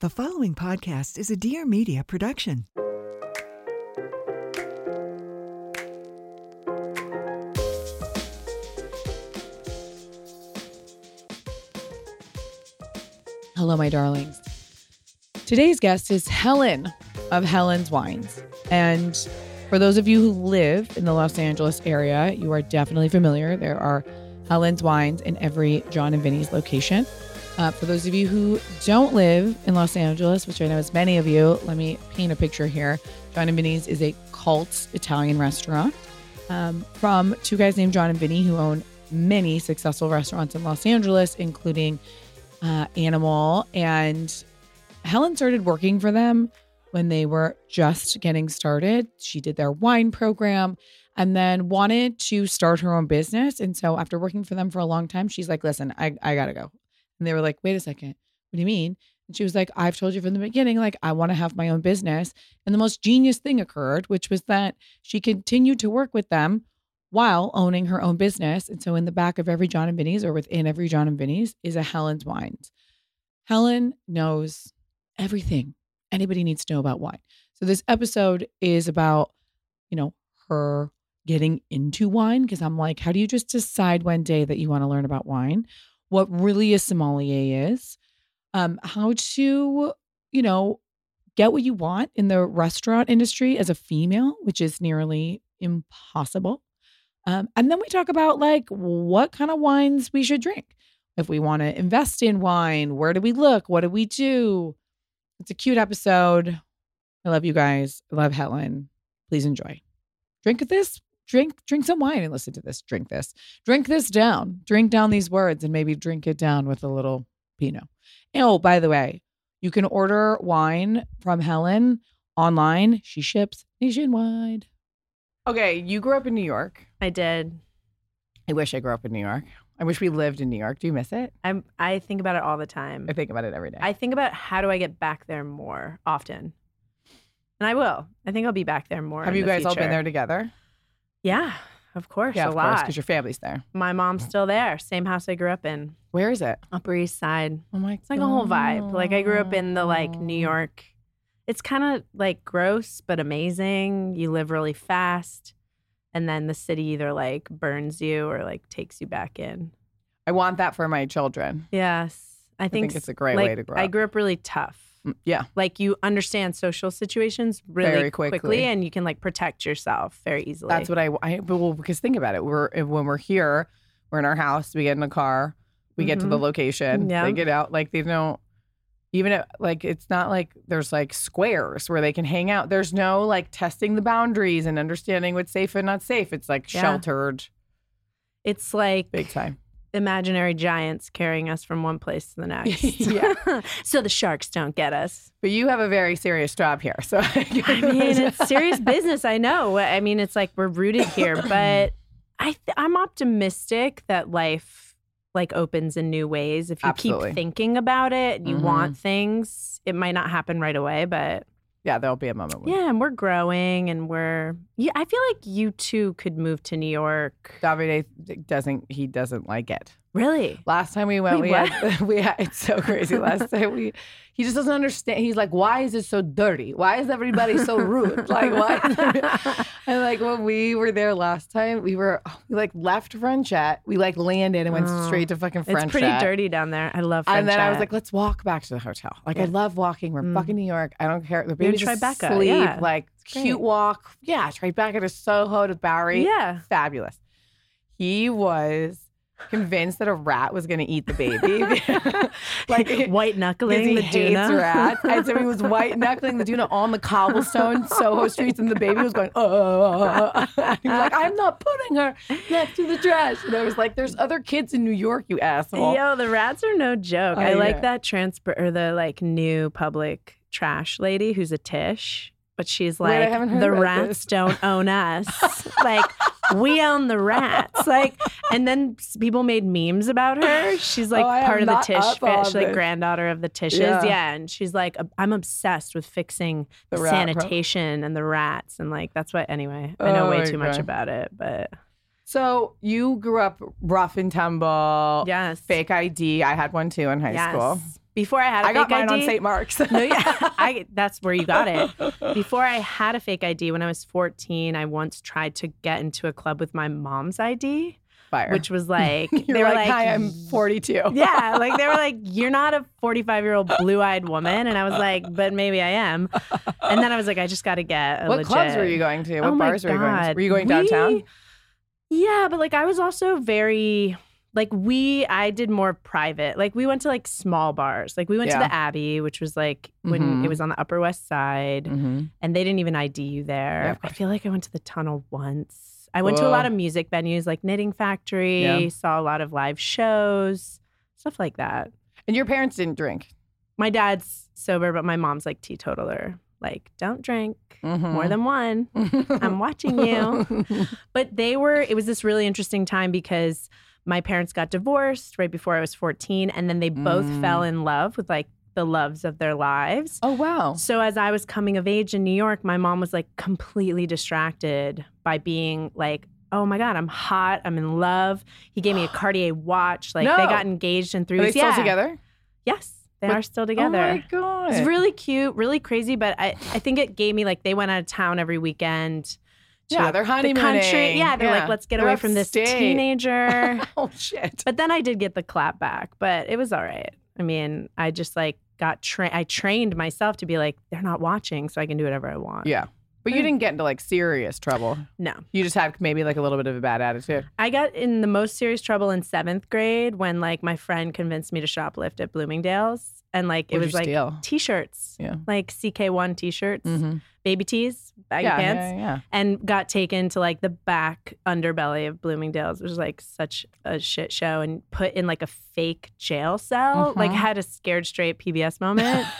The following podcast is a Dear Media production. Hello, my darlings. Today's guest is Helen of Helen's Wines. And for those of you who live in the Los Angeles area, you are definitely familiar. There are Helen's Wines in every John and Vinny's location. Uh, for those of you who don't live in Los Angeles, which I know is many of you, let me paint a picture here. John and Vinny's is a cult Italian restaurant um, from two guys named John and Vinny who own many successful restaurants in Los Angeles, including uh, Animal. And Helen started working for them when they were just getting started. She did their wine program and then wanted to start her own business. And so after working for them for a long time, she's like, listen, I, I got to go. And they were like, wait a second. What do you mean? And she was like, I've told you from the beginning, like, I want to have my own business. And the most genius thing occurred, which was that she continued to work with them while owning her own business. And so in the back of every John and Vinny's or within every John and Vinny's is a Helen's Wines. Helen knows everything anybody needs to know about wine. So this episode is about, you know, her getting into wine because I'm like, how do you just decide one day that you want to learn about wine? What really a sommelier is, um, how to, you know, get what you want in the restaurant industry as a female, which is nearly impossible. Um, and then we talk about like what kind of wines we should drink. If we want to invest in wine, where do we look? What do we do? It's a cute episode. I love you guys. I love Helen. Please enjoy. Drink this. Drink drink some wine and listen to this. Drink this. Drink this down. Drink down these words and maybe drink it down with a little Pinot. Oh, by the way, you can order wine from Helen online. She ships nationwide. Okay, you grew up in New York. I did. I wish I grew up in New York. I wish we lived in New York. Do you miss it? I'm. I think about it all the time. I think about it every day. I think about how do I get back there more often, and I will. I think I'll be back there more. Have in you the guys all been there together? Yeah, of course. yeah, a of lot. course, because your family's there. My mom's still there. Same house I grew up in, Where is it? Upper East Side. Oh my! It's like a whole vibe. Like I grew up in the like New York. It's kind of like gross but amazing. You live really fast, and then the city either like burns you or like takes you back in. I want that for my children. Yes, I think, think it's a great like, way to grow Up. I grew up really tough. Yeah, Like you understand social situations really Very quickly. and you can like protect yourself very easily. that's what I. I well, because think about it. We're when we're here, we're in our house. We get in the car. We get to the Mhm. location. Yeah. They get out. Like they don't. Even if, like it's not like there's like squares where they can hang out. There's no like testing the boundaries and understanding what's safe and not safe. It's like Yeah. sheltered, It's like big time. Imaginary giants carrying us from one place to the next. Yeah. so the sharks don't get us. But you have a very serious job here, so I mean, it's serious business. I know. I mean, it's like we're rooted here, but I th- I'm optimistic that life like opens in new ways. If you Absolutely. keep thinking about it, you Mhm. want things. It might not happen right away, but yeah, there'll be a moment. When yeah, and we're growing, and we're. Yeah, I feel like you too could move to New York. Davide doesn't. He doesn't like it. Really? Last time we went, Wait, we had we had it's so crazy. Last time we he just doesn't understand. He's like, why is it so dirty? Why is everybody so rude? Like why? and like when we were there last time, we were we like left Frenchette. We like landed and went Oh. straight to fucking Frenchette. It's pretty dirty down there. I love And then I was like, let's walk back to the hotel. Like I love walking. We're Mm. fucking New York. I don't care. The baby's Tribeca, asleep. yeah. Like great. cute walk. Yeah, Tribeca to Soho to Bowery. yeah. Fabulous. He was convinced that a rat was going to eat the baby. like white knuckling the hates Doona. rats. And so he was white knuckling the Doona on the cobblestone Soho streets, and the baby was going, oh. He was like, I'm not putting her next to the trash. And I was like, there's other kids in New York, you asshole. Yo, the rats are no joke. Oh, I like that transfer or the like new public trash lady who's a Tisch, but she's like haven't the rats this." don't own us. like we own the rats. Like, and then people made memes about her. She's like Oh, part of the Tisch, fa- uh, she's like granddaughter of the Tisches. Yeah. Yeah. and she's like, I'm obsessed with fixing The the rat pro- sanitation and the rats, and like that's what. Anyway, I know Oh way too much about it, but So you grew up rough and tumble. yes, Fake ID. I had one too in high yes. school. Before I had a I fake ID. I got mine ID, on St. Mark's. no, yeah, I that's where you got it. Before I had a fake ID when I was 14, I once tried to get into a club with my mom's ID, Fire. which was like they were like, like, hi, I'm 42. yeah, like they were like, you're not a 45 year old blue eyed woman, and I was like, but maybe I am. And then I was like, I just got to get a What legit. clubs were you going to? What Oh bars were you going to? Were you going downtown? We- yeah, but like I was also very like we I did more private. Like we went to like small bars. Like we went Yeah. to the Abbey, which was like when Mhm. it was on the Upper West Side, Mm-hmm. and they didn't even ID you there. Yeah, I feel like I went to the tunnel once. I went to a lot of music venues like Knitting Factory, Yeah. saw a lot of live shows, stuff like that. And your parents didn't drink. My dad's sober, but my mom's like teetotaler. Like, don't drink Mm-hmm. more than one. I'm watching you. But they were, it was this really interesting time because my parents got divorced right before I was 14. And then they both Mm. fell in love with like the loves of their lives. oh wow. So as I was coming of age in New York, my mom was like completely distracted by being like, oh my God, I'm hot. I'm in love. He gave me a Cartier watch. Like No. they got engaged in three Are they weeks. still yeah. together? Yes, they are still together. Oh my god. It's really cute, really crazy, but I, I think it gave me like they went out of town every weekend. Yeah, they're the country. Yeah, they're like, let's get They're away from this upstate. teenager. oh shit. but then I did get the clap back, but it was all right. I mean, I just like got trained. I trained myself to be like, they're not watching, so I can do whatever I want. Yeah. But you Hmm. didn't get into like serious trouble. No, You just had maybe like a little bit of a bad attitude. I got in the most serious trouble in seventh grade when like my friend convinced me to shoplift at Bloomingdale's, and like it What'd was like steal? t-shirts, Yeah. like CK1 t-shirts, Mm-hmm. baby tees, baggy Yeah, pants. yeah, yeah. and got taken to like the back underbelly of Bloomingdale's, which was like such a shit show, and put in like a fake jail cell. Like Mhm. had a scared straight PBS moment.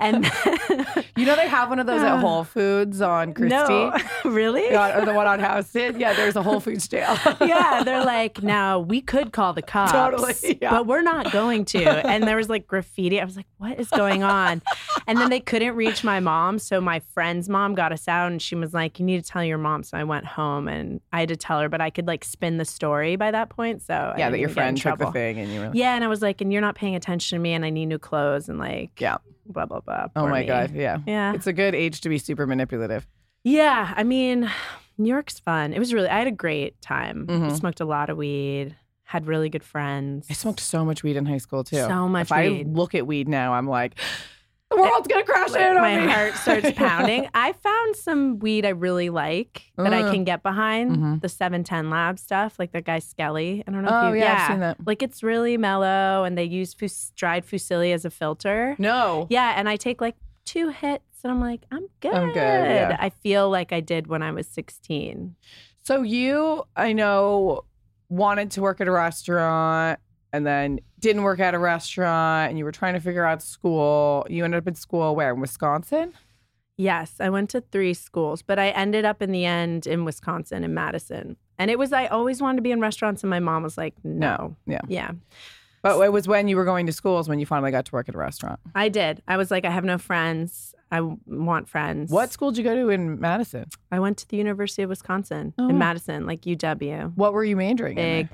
and You know they have one of those at uh, Whole Foods on Christie. no, really? Yeah, or the one on Houston. Yeah, there's a Whole Foods jail. yeah, they're like, now we could call the cops, Totally, yeah. but we're not going to. And there was like graffiti. I was like, what is going on? And then they couldn't reach my mom, so my friend's mom got us out, and she was like, you need to tell your mom. So I went home and I had to tell her, but I could like spin the story by that point. So yeah, that your even get in friend took the thing and you were like, Yeah, and I was like, and you're not paying attention to me, and I need new clothes, and like, Yeah. Blah blah blah. Oh my me. god, yeah. Yeah. It's a good age to be super manipulative. Yeah, I mean, New York's fun. It was really. I had a great time. I Mhm. smoked a lot of weed. Had really good friends. I smoked so much weed in high school too. So much if I look at weed now, I'm like, the world's gonna crash in on My me. heart starts pounding. I found some weed I really like that I can get behind. Mhm. The 710 Lab stuff, like the guy Skelly. I don't know Oh if you yeah, I've seen that. Like it's really mellow and they use fus- dried fusilli as a filter. No. Yeah, and I take like two hits and I'm like, I'm good. I'm good, yeah. I feel like I did when I was 16. So you, I know, wanted to work at a restaurant and then didn't work at a restaurant and you were trying to figure out school. You ended up in school where? In Wisconsin? Yes, I went to three schools, but I ended up in the end in Wisconsin in Madison. And it was I always wanted to be in restaurants and my mom was like, "No." Yeah. Yeah. But it was when you were going to schools when you finally got to work at a restaurant. I did. I was like, I have no friends. I want friends. What school did you go to in Madison? I went to the University of Wisconsin Oh. in Madison, like UW. What were you majoring Big. in?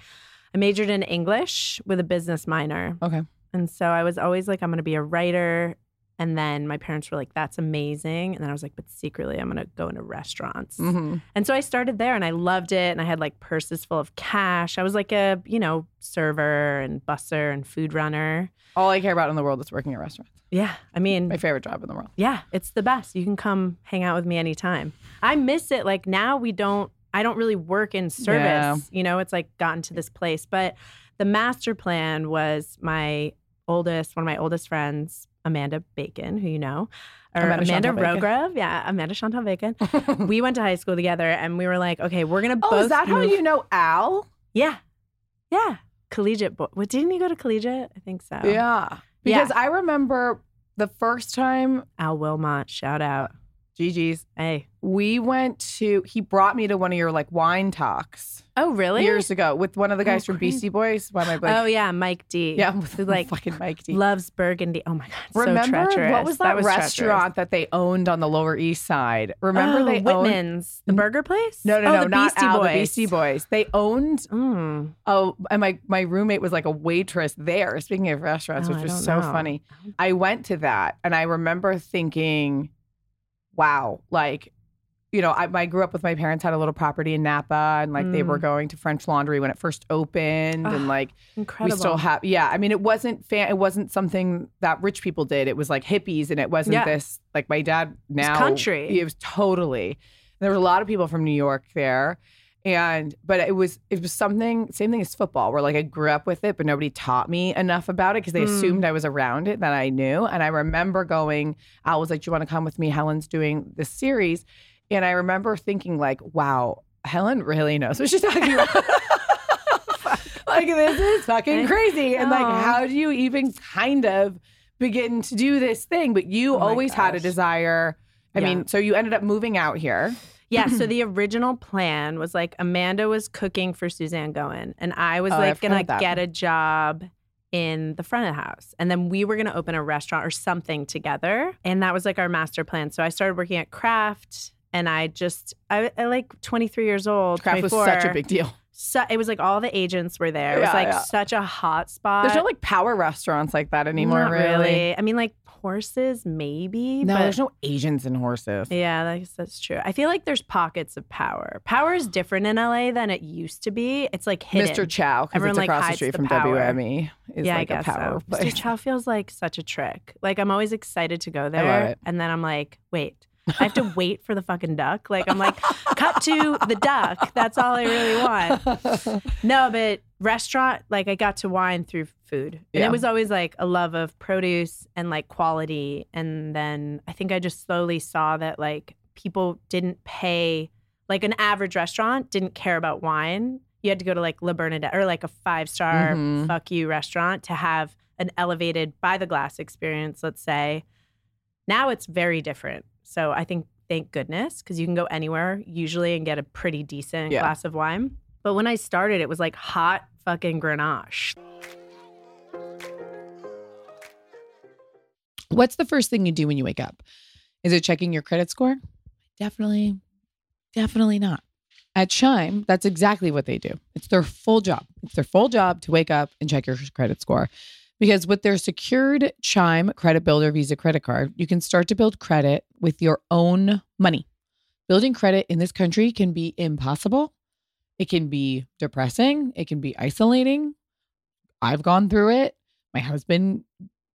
I majored in English with a business minor. Okay. And so I was always like, I'm going to be a writer. And then my parents were like, that's amazing. And then I was like, but secretly, I'm going to go into restaurants. Mm-hmm. And so I started there and I loved it. And I had like purses full of cash. I was like a, you know, server and busser and food runner. All I care about in the world is working at restaurants. Yeah. I mean, My favorite job in the world. yeah, it's the best. You can come hang out with me anytime. I miss it. Like now we don't, I don't really work in service. Yeah. You know, it's like gotten to this place. But the master plan was my oldest, one of my oldest friends, Amanda Bacon, who you know, or Amanda Amanda, Rogrove. Yeah, Amanda Chantal Bacon. we went to high school together and we were like, okay, we're going to Oh, both. is that how you know Al? Yeah. Yeah. Collegiate. Bo- what, didn't you go to collegiate? I think so. Yeah. Because I remember the first time, Al Wilmot, shout out. GG's, Hey. we went to, he brought me to one of your like wine talks Oh, really? years ago with one of the guys Oh, from. Beastie Boys. Why am I blanking? oh, yeah. Mike D. Yeah, Who, like, fucking Mike D. loves Burgundy. Oh, my God. so Remember treacherous. what was that, was restaurant that they owned on the Lower East Side? Remember oh, they owned Whitman's, the burger place? No, no, oh, no, the not Beastie Al, Boys. the Beastie Boys. They owned Mm. oh, and my my roommate was like a waitress there. Speaking of restaurants, Oh, which was so know. funny. I went to that, and I remember thinking, "Wow!" Like, you know, I, I grew up with my parents had a little property in Napa, and like they were Mm. going to French Laundry when it first opened, Ah, and like Incredible. we still have. Yeah, I mean, it wasn't fan. It wasn't something that rich people did. It was like hippies, and it wasn't Yeah. this like my dad now country. It was totally. There were a lot of people from New York there. And but it was it was something same thing as football where like I grew up with it but nobody taught me enough about it because they Mm. assumed I was around it that I knew. And I remember going Al was like do you want to come with me? Helen's doing this series. And I remember thinking like wow Helen really knows what she's talking about. Like this is fucking crazy. And like how do you even kind of begin to do this thing? But you Oh always had a desire I Yeah. mean so you ended up moving out here Yeah, so the original plan was like Amanda was cooking for Suzanne Goin, and I was Oh, like I've gonna get a job in the front of the house. And then we were gonna open a restaurant or something together. And that was like our master plan. So I started working at Craft and I just I, I like 23 years old. Craft was such a big deal So, it was like all the agents were there. It was Yeah, like yeah. such a hot spot. There's no like power restaurants like that anymore, Not really. I mean, like horses, maybe. No, but there's no Asians in horses. Yeah, guess that's true. I feel like there's pockets of power. Power is different in LA than it used to be. It's like hidden. Mr. Chow, because it's like, across the hides street the from power. WME, is yeah, like I a guess power so. place. Mr. Chow feels like such a trick. Like I'm always excited to go there, and then I'm like, wait, I have to wait for the fucking duck. Like I'm like, cut to the duck. That's all I really want. No, but restaurant, like I got to wine through food. And Yeah. it was always like a love of produce and like quality. And then I think I just slowly saw that like people didn't pay, like an average restaurant didn't care about wine. You had to go to like Le Bernardin or like a five star Mhm. fuck you restaurant to have an elevated by the glass experience, let's say. Now it's very different. So I think, thank goodness, because you can go anywhere usually and get a pretty decent Yeah. glass of wine. But when I started, it was like hot fucking Grenache. What's the first thing you do when you wake up? Is it checking your credit score? Definitely, definitely not. At Chime, that's exactly what they do. It's their full job. It's their full job to wake up and check your credit score. Because with their secured Chime Credit Builder Visa credit card, you can start to build credit with your own money. Building credit in this country can be impossible. It can be depressing. It can be isolating. I've gone through it. My husband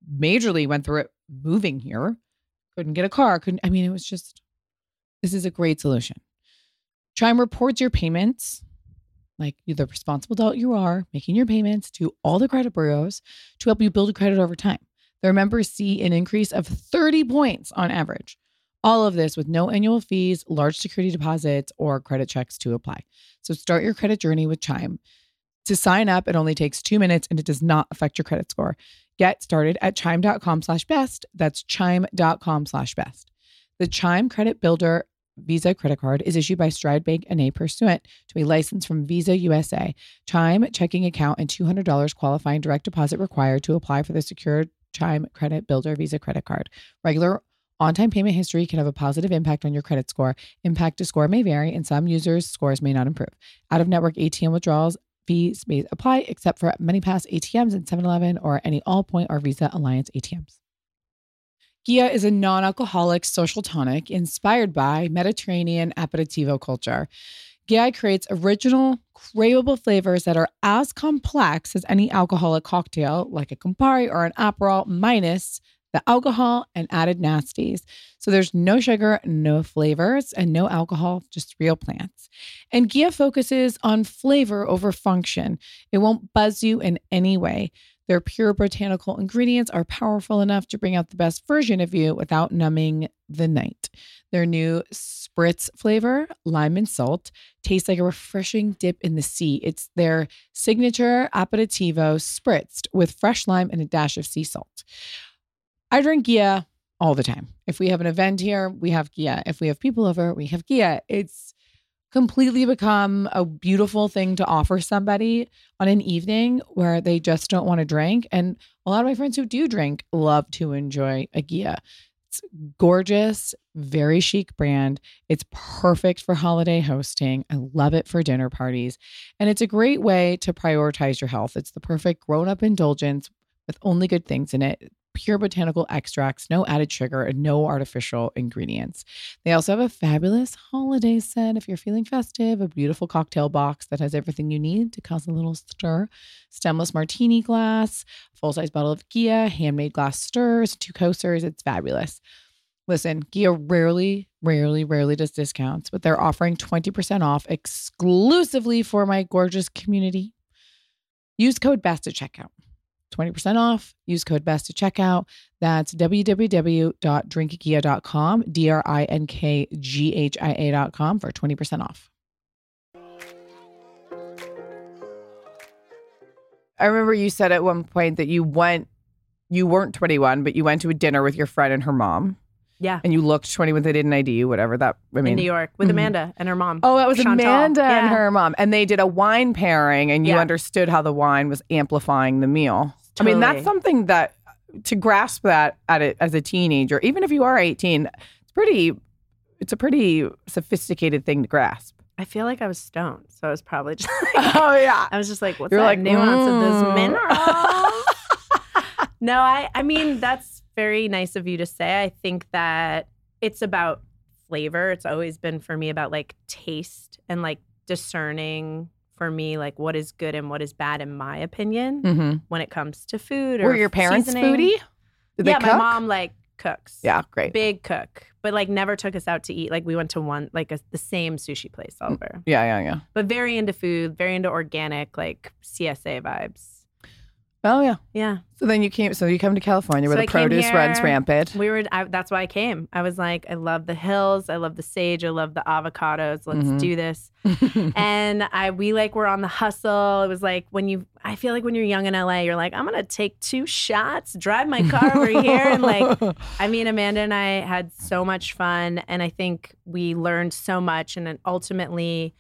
majorly went through it moving here. Couldn't get a car. Couldn't, I mean, it was just, this is a great solution. Chime reports your payments, like the responsible adult you are, making your payments to all the credit bureaus to help you build credit over time. Their members see an increase of 30 points on average. All of this with no annual fees, large security deposits, or credit checks to apply. So start your credit journey with Chime. To sign up, it only takes two minutes and it does not affect your credit score. Get started at chime.com slash best. That's chime.com slash best. The Chime Credit Builder Visa credit card is issued by Stride Bank and A pursuant to a license from Visa USA. Chime checking account and $200 qualifying direct deposit required to apply for the secured Chime Credit Builder Visa credit card. Regular on time payment history can have a positive impact on your credit score. Impact to score may vary, and some users' scores may not improve. Out of network ATM withdrawals fees may apply except for MoneyPass ATMs and 7-Eleven or any Allpoint or Visa Alliance ATMs. Ghia is a non alcoholic social tonic inspired by Mediterranean aperitivo culture. Ghia creates original, craveable flavors that are as complex as any alcoholic cocktail, like a Campari or an Aperol, minus the alcohol and added nasties. So there's no sugar, no flavors, and no alcohol, just real plants. And Ghia focuses on flavor over function. It won't buzz you in any way. Their pure botanical ingredients are powerful enough to bring out the best version of you without numbing the night. Their new spritz flavor, lime and salt, tastes like a refreshing dip in the sea. It's their signature aperitivo spritzed with fresh lime and a dash of sea salt. I drink Ghia all the time. If we have an event here, we have Ghia. If we have people over, we have Ghia. It's completely become a beautiful thing to offer somebody on an evening where they just don't want to drink. And a lot of my friends who do drink love to enjoy a Ghia. It's gorgeous, very chic brand. It's perfect for holiday hosting. I love it for dinner parties. And it's a great way to prioritize your health. It's the perfect grown up indulgence with only good things in it pure botanical extracts, no added sugar, and no artificial ingredients. They also have a fabulous holiday set if you're feeling festive, a beautiful cocktail box that has everything you need to cause a little stir, stemless martini glass, full size bottle of Ghia, handmade glass stirs, two coasters. It's fabulous. Listen, Ghia rarely, rarely, rarely does discounts, but they're offering 20% off exclusively for my gorgeous community. Use code BEST at checkout. 20% off. Use code BEST to checkout. That's www.drinkghia.com, D R I N K G H I A.com for 20% off. I remember you said at one point that you went, you weren't 21, but you went to a dinner with your friend and her mom, Yeah. and you looked 21. They didn't ID you, whatever that. I mean, in New York with Mhm. Amanda and her mom. Oh, that was Chantal. Amanda and her mom. And they did a wine pairing, and you Yeah. understood how the wine was amplifying the meal. I mean, that's something that to grasp that at it as a teenager, even if you are 18, it's pretty, it's a pretty sophisticated thing to grasp. I feel like I was stoned, so I was probably just like, Oh, yeah. I was just like, what's You're that like, nuance of mm. this mineral? no, I I mean that's very nice of you to say. I think that it's about flavor. It's always been for me about like taste and like discerning for me like what is good and what is bad in my opinion Mm-hmm. when it comes to food or Were your parents seasoning. foodie? Did yeah, my mom like cooks. Yeah, great. Big cook, but like never took us out to eat. Like we went to one like a, the same sushi place all over. Yeah, yeah, yeah. But very into food, very into organic, like CSA vibes. Oh, yeah. Yeah. So then you came, so you come to California where So the produce runs rampant. We were. I, that's why I came. I was like, I love the hills. I love the sage. I love the avocados. Let's Mhm. do this. and I, we like were on the hustle. It was like when you. I feel like when you're young in LA, you're like, I'm gonna take two shots, drive my car over here, and like, I mean, Amanda and I had so much fun, and I think we learned so much, and then ultimately.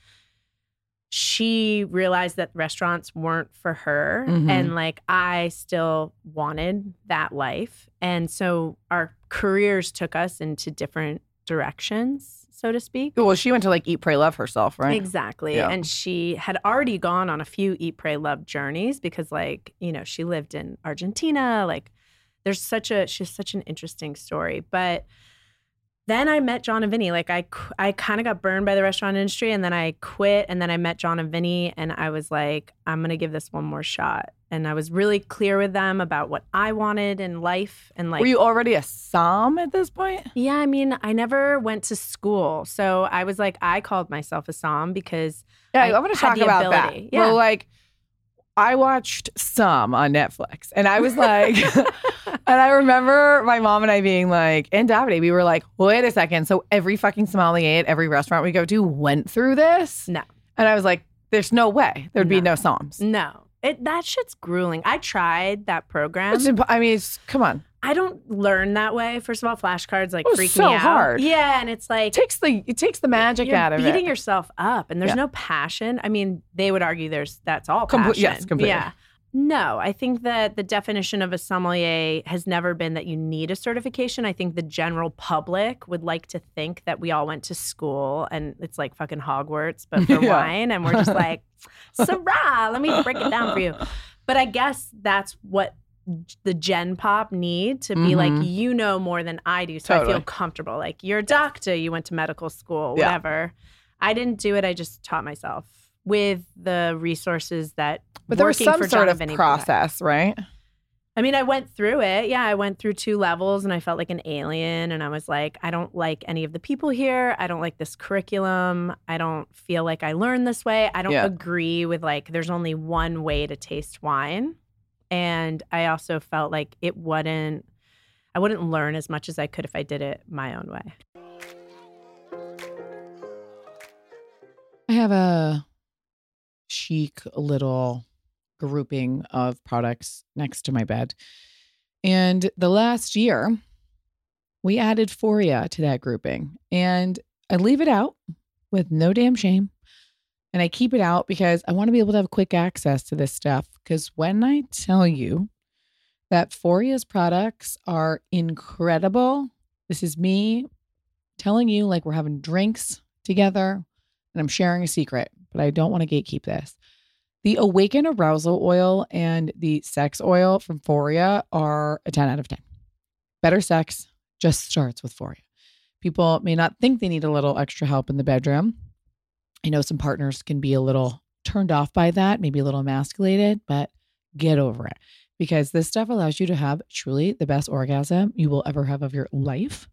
She realized that restaurants weren't for her. Mhm. And like, I still wanted that life. And so our careers took us into different directions, so to speak. well, she went to like Eat, Pray, Love herself, right? Exactly. Yeah. And she had already gone on a few Eat, Pray, Love journeys because, like, you know, she lived in Argentina. Like, there's such a, she's such an interesting story. But then I met John and Vinny. Like, I, I kind of got burned by the restaurant industry and then I quit. And then I met John and Vinny and I was like, I'm going to give this one more shot. And I was really clear with them about what I wanted in life. And like, Were you already a Som at this point? yeah, I mean, I never went to school. So I was like, I called myself a Som because Yeah, I I, want to talk about ability. that. Yeah. Well, like I watched some on Netflix, and I was like, and I remember my mom and I being like, and Davide, we were like, wait a second. So every fucking sommelier at every restaurant we go to went through this, no, and I was like, there's no way there'd be No. no Somms. no. It, that shit's grueling. I tried that program. Imp- I mean, it's, come on. I don't learn that way. First of all, flashcards like Oh, freak so me out. hard. Yeah, and it's like It takes the it takes the magic out of beating it. yourself up, and there's Yeah. no passion. I mean, they would argue there's that's all Comple- passion. yes, completely. Yeah, No, I think that the definition of a sommelier has never been that you need a certification. I think the general public would like to think that we all went to school and it's like fucking Hogwarts, but for Yeah. wine. And we're just like, Sarah, let me break it down for you. But I guess that's what the Gen Pop need to be like, Mhm. you know more than I do. So I feel comfortable. Like, you're a doctor, you went to medical school, Yeah. whatever. I didn't do it. I just taught myself with the resources that But there was some for sort of process, right? I mean, I went through it. Yeah, I went through two levels and I felt like an alien. And I was like, I don't like any of the people here. I don't like this curriculum. I don't feel like I learned this way. I don't Yeah. agree with like, there's only one way to taste wine. And I also felt like it wouldn't, I wouldn't learn as much as I could if I did it my own way. I have a chic little grouping of products next to my bed. And the last year, we added Foria to that grouping. And I leave it out with no damn shame. And I keep it out because I want to be able to have quick access to this stuff. Because when I tell you that Foria's products are incredible, this is me telling you like we're having drinks together and I'm sharing a secret, but I don't want to gatekeep this. The Awaken Arousal Oil and the Sex Oil from Foria are a 10 out of 10. Better sex just starts with Foria. People may not think they need a little extra help in the bedroom. I know some partners can be a little turned off by that, maybe a little emasculated, but get over it because this stuff allows you to have truly the best orgasm you will ever have of your life.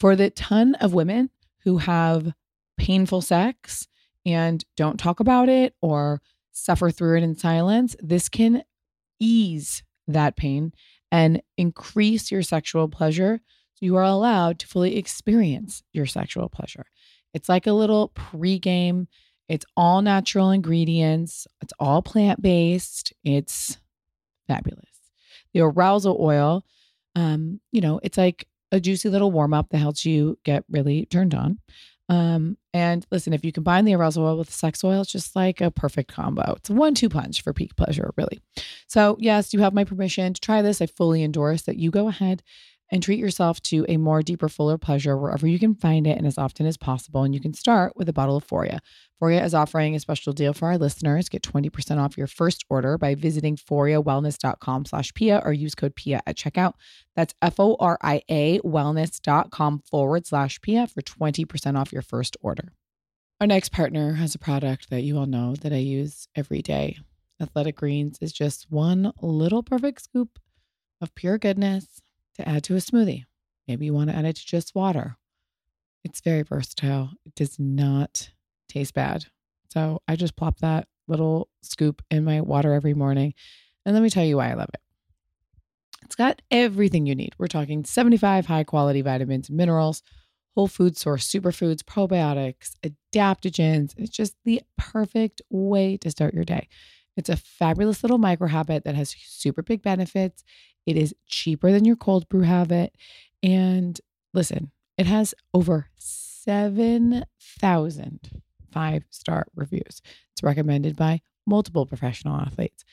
For the ton of women who have painful sex and don't talk about it or suffer through it in silence, this can ease that pain and increase your sexual pleasure so you are allowed to fully experience your sexual pleasure. It's like a little pregame. It's all natural ingredients. It's all plant-based. It's fabulous. The arousal oil, um, you know, it's like a juicy little warm up that helps you get really turned on. Um, and listen, if you combine the arousal oil with the sex oil, it's just like a perfect combo. It's a one two punch for peak pleasure, really. So, yes, you have my permission to try this. I fully endorse that you go ahead and treat yourself to a more deeper, fuller pleasure wherever you can find it and as often as possible. And you can start with a bottle of Foria. Foria is offering a special deal for our listeners. Get 20% off your first order by visiting foriawellness.com slash Pia or use code Pia at checkout. That's F-O-R-I-A wellness.com forward slash Pia for 20% off your first order. Our next partner has a product that you all know that I use every day. Athletic Greens is just one little perfect scoop of pure goodness to add to a smoothie. Maybe you want to add it to just water. It's very versatile. It does not taste bad. So I just plop that little scoop in my water every morning. And let me tell you why I love it. It's got everything you need. We're talking 75 high quality vitamins, minerals, whole food source superfoods, probiotics, adaptogens. It's just the perfect way to start your day. It's a fabulous little micro habit that has super big benefits. It is cheaper than your cold brew habit. And listen, it has over 7,000 five star reviews. It's recommended by multiple professional athletes.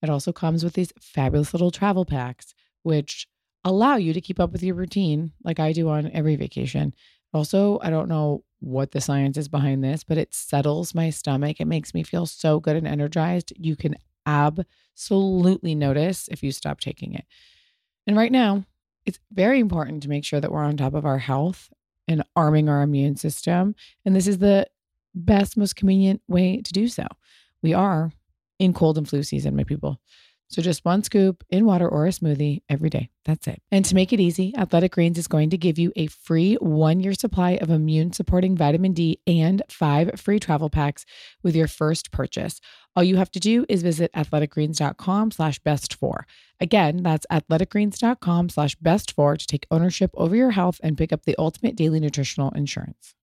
It also comes with these fabulous little travel packs, which allow you to keep up with your routine like I do on every vacation. Also, I don't know what the science is behind this, but it settles my stomach. It makes me feel so good and energized. You can absolutely notice if you stop taking it. And right now, it's very important to make sure that we're on top of our health and arming our immune system. And this is the best, most convenient way to do so. We are in cold and flu season, my people. So just one scoop in water or a smoothie every day. That's it. And to make it easy, Athletic Greens is going to give you a free one year supply of immune supporting vitamin D and five free travel packs with your first purchase. All you have to do is visit athleticgreens.com slash best four. Again, that's athleticgreens.com slash best four to take ownership over your health and pick up the ultimate daily nutritional insurance.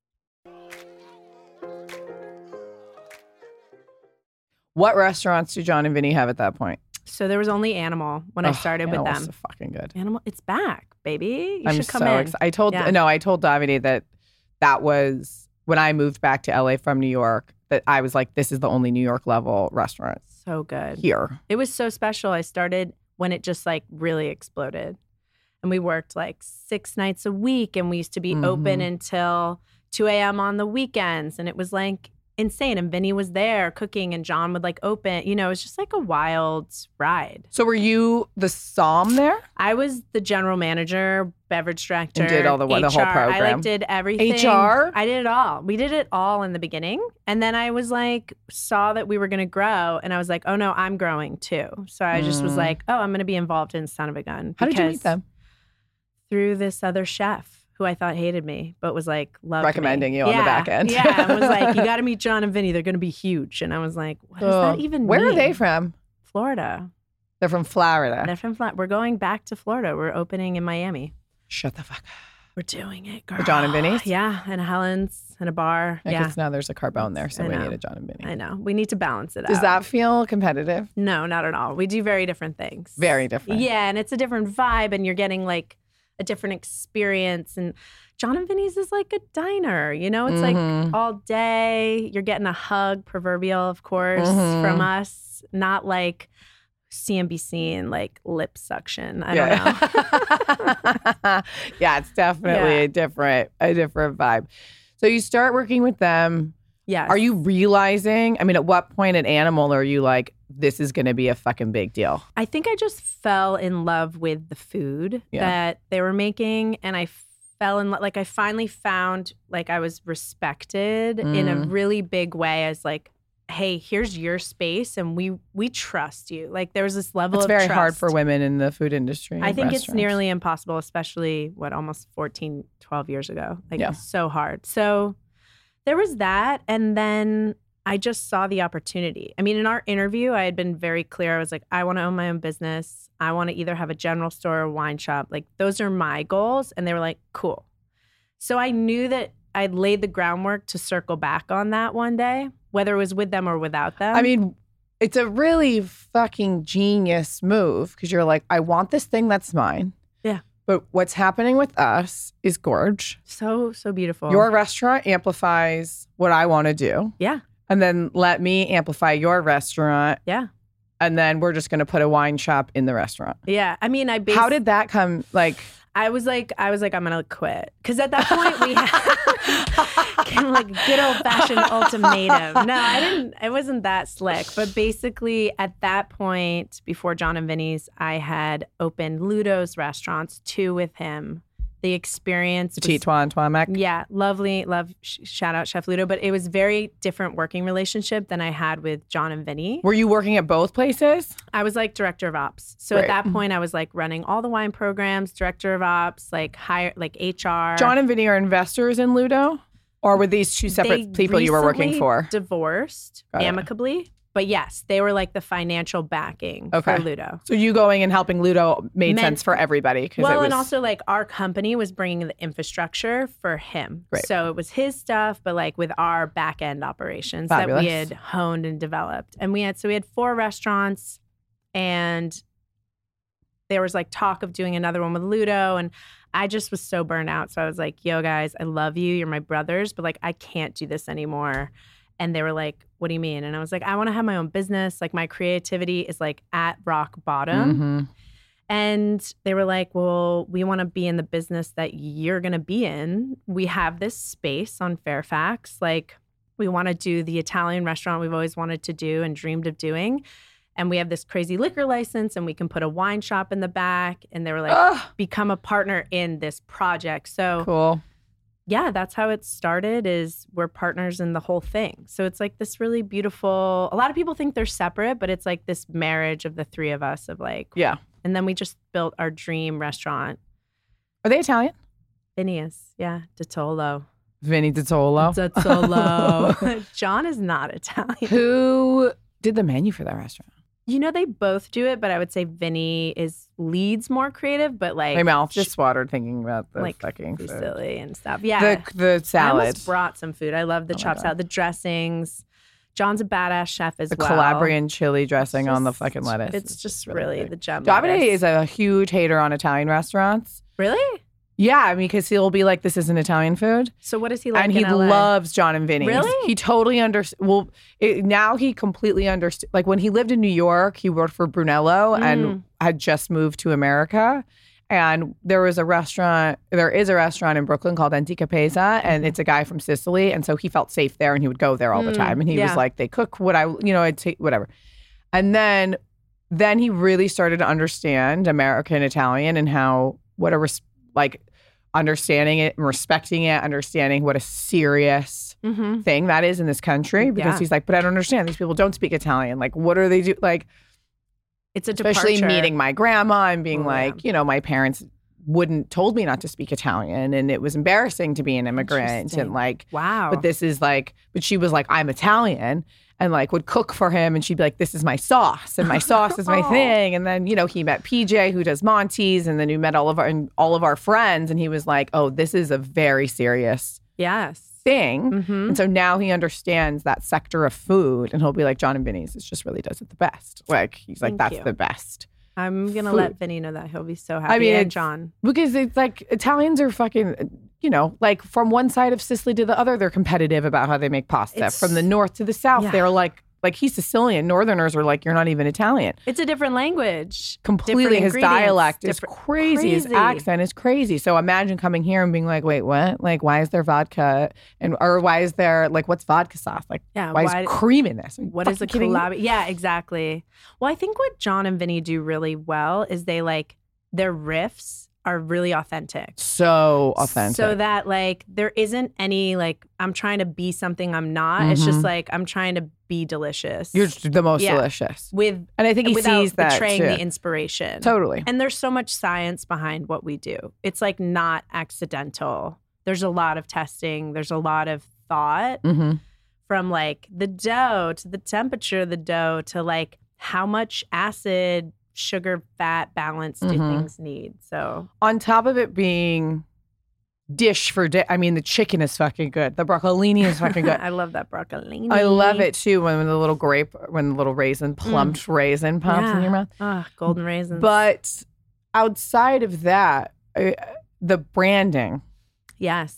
What restaurants do John and Vinny have at that point? So there was only Animal when I Ugh, started with Animal's them. so fucking good. Animal, it's back, baby. You I'm should come so in. excited. I told Yeah. no, I told Davide that that was when I moved back to LA from New York. That I was like, this is the only New York level restaurant. So good. here. It was so special. I started when it just like really exploded. And we worked like six nights a week and we used to be open Mhm. until 2 a.m. on the weekends. And it was like insane. And Vinny was there cooking and John would like open. You know, it was just like a wild ride. So were you the som there? I was the general manager, beverage director. did all the- the whole HR. I like did everything. HR? I did it all. We did it all in the beginning. And then I was like, saw that we were going to grow. And I was like, oh no, I'm growing too. So I just was Mm. like, oh, I'm going to be involved in Son of a Gun. How did you meet them? Through this other chef who I thought hated me, but was like, loved me. Recommending you on the back end. yeah. And was like, you got to meet John and Vinny. They're going to be huge. And I was like, what does Oh. that even Where mean? are they from? Florida. They're from Florida. They're from Flat. We're going back to Florida. We're opening in Miami. Shut the fuck up. We're doing it, girl. For John and Vinny's? Yeah, and Helen's and a bar. I yeah, guess now there's a carbone there, so we need a John and Vinny. I know. We need to balance it Does out. Does that feel competitive? No, not at all. We do very different things. Very different. Yeah, and it's a different vibe, and you're getting like a different experience. And John and Vinny's is like a diner. You know, it's Mhm. like all day. You're getting a hug, proverbial, of course, Mhm. from us. Not like CNBC and like lip suction. I don't know. know. yeah, it's definitely Yeah. a different a different vibe. So you start working with them. Yes. Are you realizing? I mean, at what point at Animal are you like, this is going to be a fucking big deal? I think I just fell in love with the food Yeah. that they were making, and I fell in lo- like I finally found like I was respected in a Mm. really big way as like, hey, here's your space, and we we trust you. Like there was this level of It's very hard for women in the food industry. I think it's nearly impossible, especially what almost 14, 12 years ago. Like Yeah. so hard. So there was that. And then I just saw the opportunity. I mean, in our interview, I had been very clear. I was like, I want to own my own business. I want to either have a general store or wine shop. Like those are my goals. And they were like, cool. So I knew that I'd laid the groundwork to circle back on that one day, whether it was with them or without them. I mean, it's a really fucking genius move because you're like, I want this thing that's mine. But what's happening with us is gorge. so, so beautiful. Your restaurant amplifies what I want to do. Yeah. And then let me amplify your restaurant. Yeah. And then we're just going to put a wine shop in the restaurant. yeah. I mean, I basically. How did that come? Like, I was like, I was like, I'm gonna quit because at that point we had kind of like good old fashioned ultimatum. No, I didn't. It wasn't that slick, but basically at that point, before John and Vinny's, I had opened Ludo's restaurants, two with him. The experience, Tituan Trois Mec. yeah, lovely, love. Sh- shout out Chef Ludo, but it was very different working relationship than I had with John and Vinny. Were you working at both places? I was like director of ops. So Right. at that mm-hmm. point, I was like running all the wine programs, director of ops, like hire, like HR. John and Vinny are investors in Ludo? Or were these two separate They people you were working for? Divorced amicably, but yes, they were like the financial backing Okay. for Ludo. So you going and helping Ludo made Meant- sense for everybody Well, it was and also like our company was bringing the infrastructure for him. So it was his stuff, but like with our back end operations that we had honed and developed. And we had, so we had four restaurants and there was like talk of doing another one with Ludo. And I just was so burnt out. So I was like, yo, guys, I love you. You're my brothers, but like, I can't do this anymore. And they were like, what do you mean? And I was like, I want to have my own business. Like, my creativity is like at rock bottom. Mhm. And they were like, Well, we want to be in the business that you're going to be in. We have this space on Fairfax. Like, we want to do the Italian restaurant we've always wanted to do and dreamed of doing. And we have this crazy liquor license and we can put a wine shop in the back. And they were like, Ugh, Become a partner in this project. So, cool. Yeah, that's how it started is we're partners in the whole thing. So it's like this really beautiful. A lot of people think they're separate, but it's like this marriage of the three of us of like Yeah. and then we just built our dream restaurant. Are they Italian? Phineas, yeah, Dotolo. Vinny Dotolo. Dotolo. John is not Italian. Who did the menu for that restaurant? You know, they both do it, but I would say Vinny is leads more creative, but like My mouth just watered thinking about the like fucking food. fusilli and stuff. Yeah. The the I salad. almost brought some food. I love the Oh chopped salad, the dressings. John's a badass chef as well. the well. Calabrian chili dressing It's on the fucking lettuce. It's just really really, the gem. Davide is a huge hater on Italian restaurants. really. Yeah, I mean, because he'll be like, "This isn't Italian food," So what is he like? and he in LA? loves John and Vinny's. Really? He totally understands. Well, it, now he completely understands. Like when he lived in New York, he worked for Brunello Mm. and had just moved to America. And there was a restaurant. There is a restaurant in Brooklyn called Antica Pesa, and it's a guy from Sicily, and so he felt safe there, and he would go there all the Mm, time. And he was like, "They cook what I, you know, I'd take whatever." And then, then he really started to understand American Italian and how what a res- like understanding it and respecting it, understanding what a serious Mhm. thing that is in this country. Because Yeah. he's like, but I don't understand. These people don't speak Italian. Like, what are they do? Like, It's a especially departure. meeting my grandma and being Oh, yeah. like, you know, my parents wouldn't told me not to speak Italian, and it was embarrassing to be an immigrant and like Wow. but this is like, but she was like, I'm Italian and like would cook for him. And she'd be like, this is my sauce and my sauce is my Oh. thing. And then, you know, he met PJ who does Monty's and then he met all of our, and all of our friends. And he was like, oh, this is a very serious yes. thing. hmm And so now he understands that sector of food and he'll be like, John and Vinny's, it just really does it the best. Like, he's like, Thank that's you. the best. I'm gonna Food. let Vinny know that he'll be so happy. I mean, and John. Because it's like Italians are fucking, you know, like from one side of Sicily to the other, they're competitive about how they make pasta. It's- from the north to the south, Yeah. they're like, like he's Sicilian. Northerners are like, you're not even Italian. It's a different language. Completely, Different his dialect is different- crazy. His accent is crazy. So imagine coming here and being like, wait, what? Like, why is there vodka? And or why is there like, what's vodka sauce? Like, Yeah. why, why- is cream in this? What is the fucking kidding me? collab? Yeah, exactly. Well, I think what John and Vinny do really well is they like their riffs are really authentic. So authentic. So that like there isn't any like I'm trying to be something I'm not. It's just Mhm. like I'm trying to be delicious. you're the most Yeah. delicious. with And I think he sees that betraying too. the inspiration. totally. And there's so much science behind what we do. It's like not accidental. There's a lot of testing, there's a lot of thought hmm from like the dough to the temperature of the dough to like how much acid, sugar, fat balance do Mhm. things need. So on top of it being dish for di- I mean, the chicken is fucking good. The broccolini is fucking good. I love that broccolini. I love it too when the little grape, when the little raisin, plumped raisin pops in your mouth. Ah, golden raisins. But outside of that, uh, the branding yes,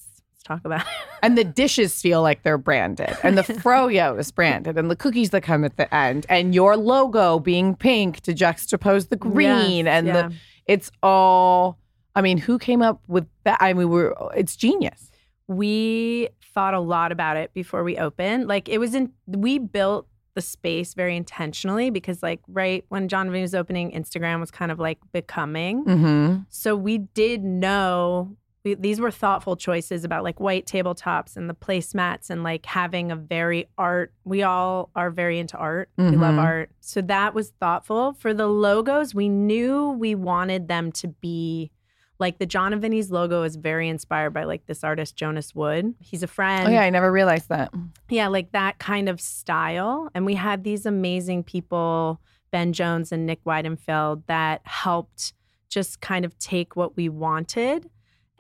talk about and the dishes feel like they're branded, and the froyo is branded, and the cookies that come at the end, and your logo being pink to juxtapose the green, Yes, and yeah. the it's all. I mean, who came up with that? I mean, we're it's genius. we thought a lot about it before we opened. Like it was in we built the space very intentionally because like right when John was opening, Instagram was kind of like becoming. Mm-hmm. So we did know we, these were thoughtful choices about like white tabletops and the placemats and like having a very art. We all are very into art. We love Mhm. art. So that was thoughtful. For the logos, we knew we wanted them to be like the John and Vinny's logo is very inspired by like this artist Jonas Wood. He's a friend. Oh yeah, I never realized that. Yeah, like that kind of style. And we had these amazing people, Ben Jones and Nick Weidenfeld, that helped just kind of take what we wanted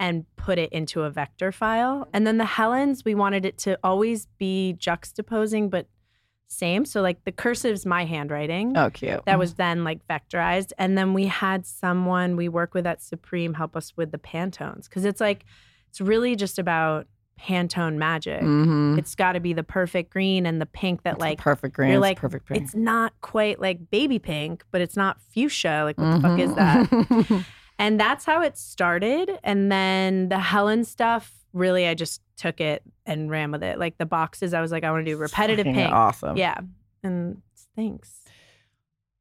and put it into a vector file. And then the Helens, we wanted it to always be juxtaposing, but same. So like the cursive's my handwriting. Oh, cute. That was then like vectorized. And then we had someone we work with at Supreme help us with the Pantones. Cause it's like, it's really just about Pantone magic. Mm-hmm. It's got to be the perfect green and the pink that like perfect green. you're it's like perfect pink. it's not quite like baby pink, but it's not fuchsia. Like what the fuck is that? And that's how it started. And then the Helen stuff, really, I just took it and ran with it. Like the boxes, I was like, I want to do repetitive Fucking pink. Awesome. Yeah. And thanks.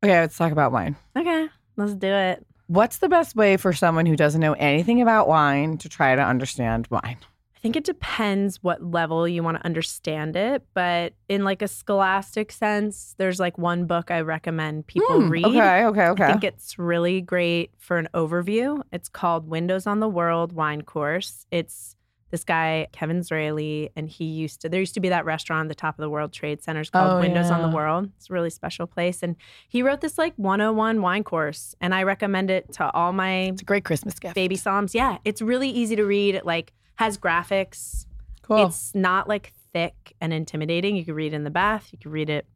Okay, let's talk about wine. Okay, let's do it. What's the best way for someone who doesn't know anything about wine to try to understand wine? I think it depends what level you want to understand it, but in like a scholastic sense, there's like one book I recommend people Hmm, read. Okay, okay, okay. I think it's really great for an overview. It's called Windows on the World Wine Course. It's this guy, Kevin Zraly, and he used to, there used to be that restaurant on the top of the World Trade Center. Called Oh, Windows on the. World. It's a really special place. And he wrote this like 101 wine course, and I recommend it to all my it's a great Christmas gift. baby somms. Yeah, it's really easy to read. It like has graphics. Cool. It's not like thick and intimidating. You can read it in the bath. You can read it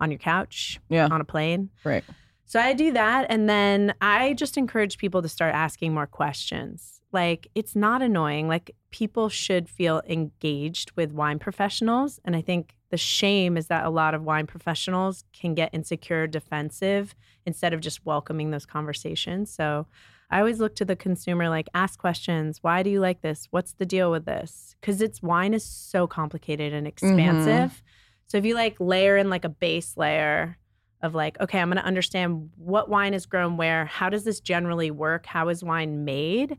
on your couch, yeah, on a plane. right. So I do that. And then I just encourage people to start asking more questions. Like, it's not annoying. Like, people should feel engaged with wine professionals. And I think the shame is that a lot of wine professionals can get insecure, defensive instead of just welcoming those conversations. So I always look to the consumer like, ask questions. Why do you like this? What's the deal with this? Because it's wine is so complicated and mm-hmm. expansive. So if you like layer in like a base layer, of like, okay, I'm going to understand what wine is grown where, how does this generally work, how is wine made?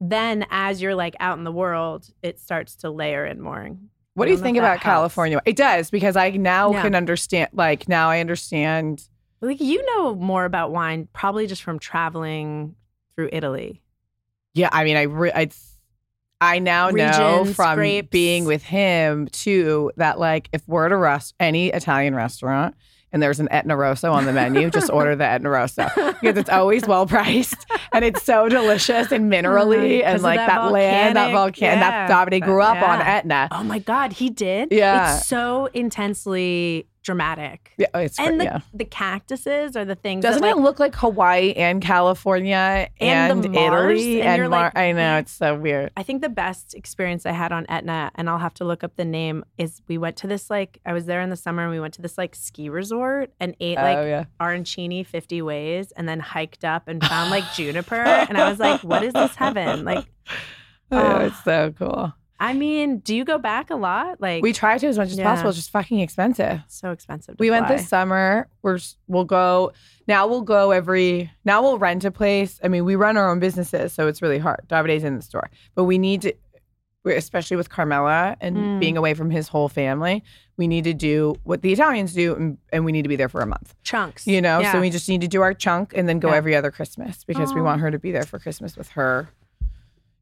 Then as you're like out in the world, it starts to layer in more. What do you think about helps. California? It does because I now Yeah. can understand. Like now I understand. Like you know more about wine probably just from traveling through Italy. Yeah, I mean, I re- I, I now know from grapes. being with him too that like if we're at a rest any Italian restaurant and there's an Etna Rosso on the menu, just order the Etna Rosso because it's always well priced and it's so delicious and minerally 'cause and like that that, land, that volcanic- volcano, that yeah. Davide grew up on Etna. Oh my God, he did? Yeah. It's so intensely dramatic. Yeah, it's and the, yeah. the cactuses are the things Doesn't that, like, it look like Hawaii and California And and, the Mars, Italy and and, Mar- like- I know it's so weird. I think the best experience I had on Etna, and I'll have to look up the name, is we went to this like I was there in the summer and we went to this like ski resort and ate like oh yeah. arancini 50 ways and then hiked up and found like juniper and I was like, what is this heaven? Like Oh, Ah. it's so cool. I mean, do you go back a lot? Like We try to as much as Yeah. possible. It's just fucking expensive. so expensive. We went this summer. We're we'll go now. We'll go every now. We'll rent a place. I mean, we run our own businesses, so it's really hard. Davide's in the store, but we need to, especially with Carmela and Mm. being away from his whole family. We need to do what the Italians do, and, and we need to be there for a month. chunks. You know, Yeah. so we just need to do our chunk and then go Yeah. every other Christmas because we want her to be there for Christmas with her.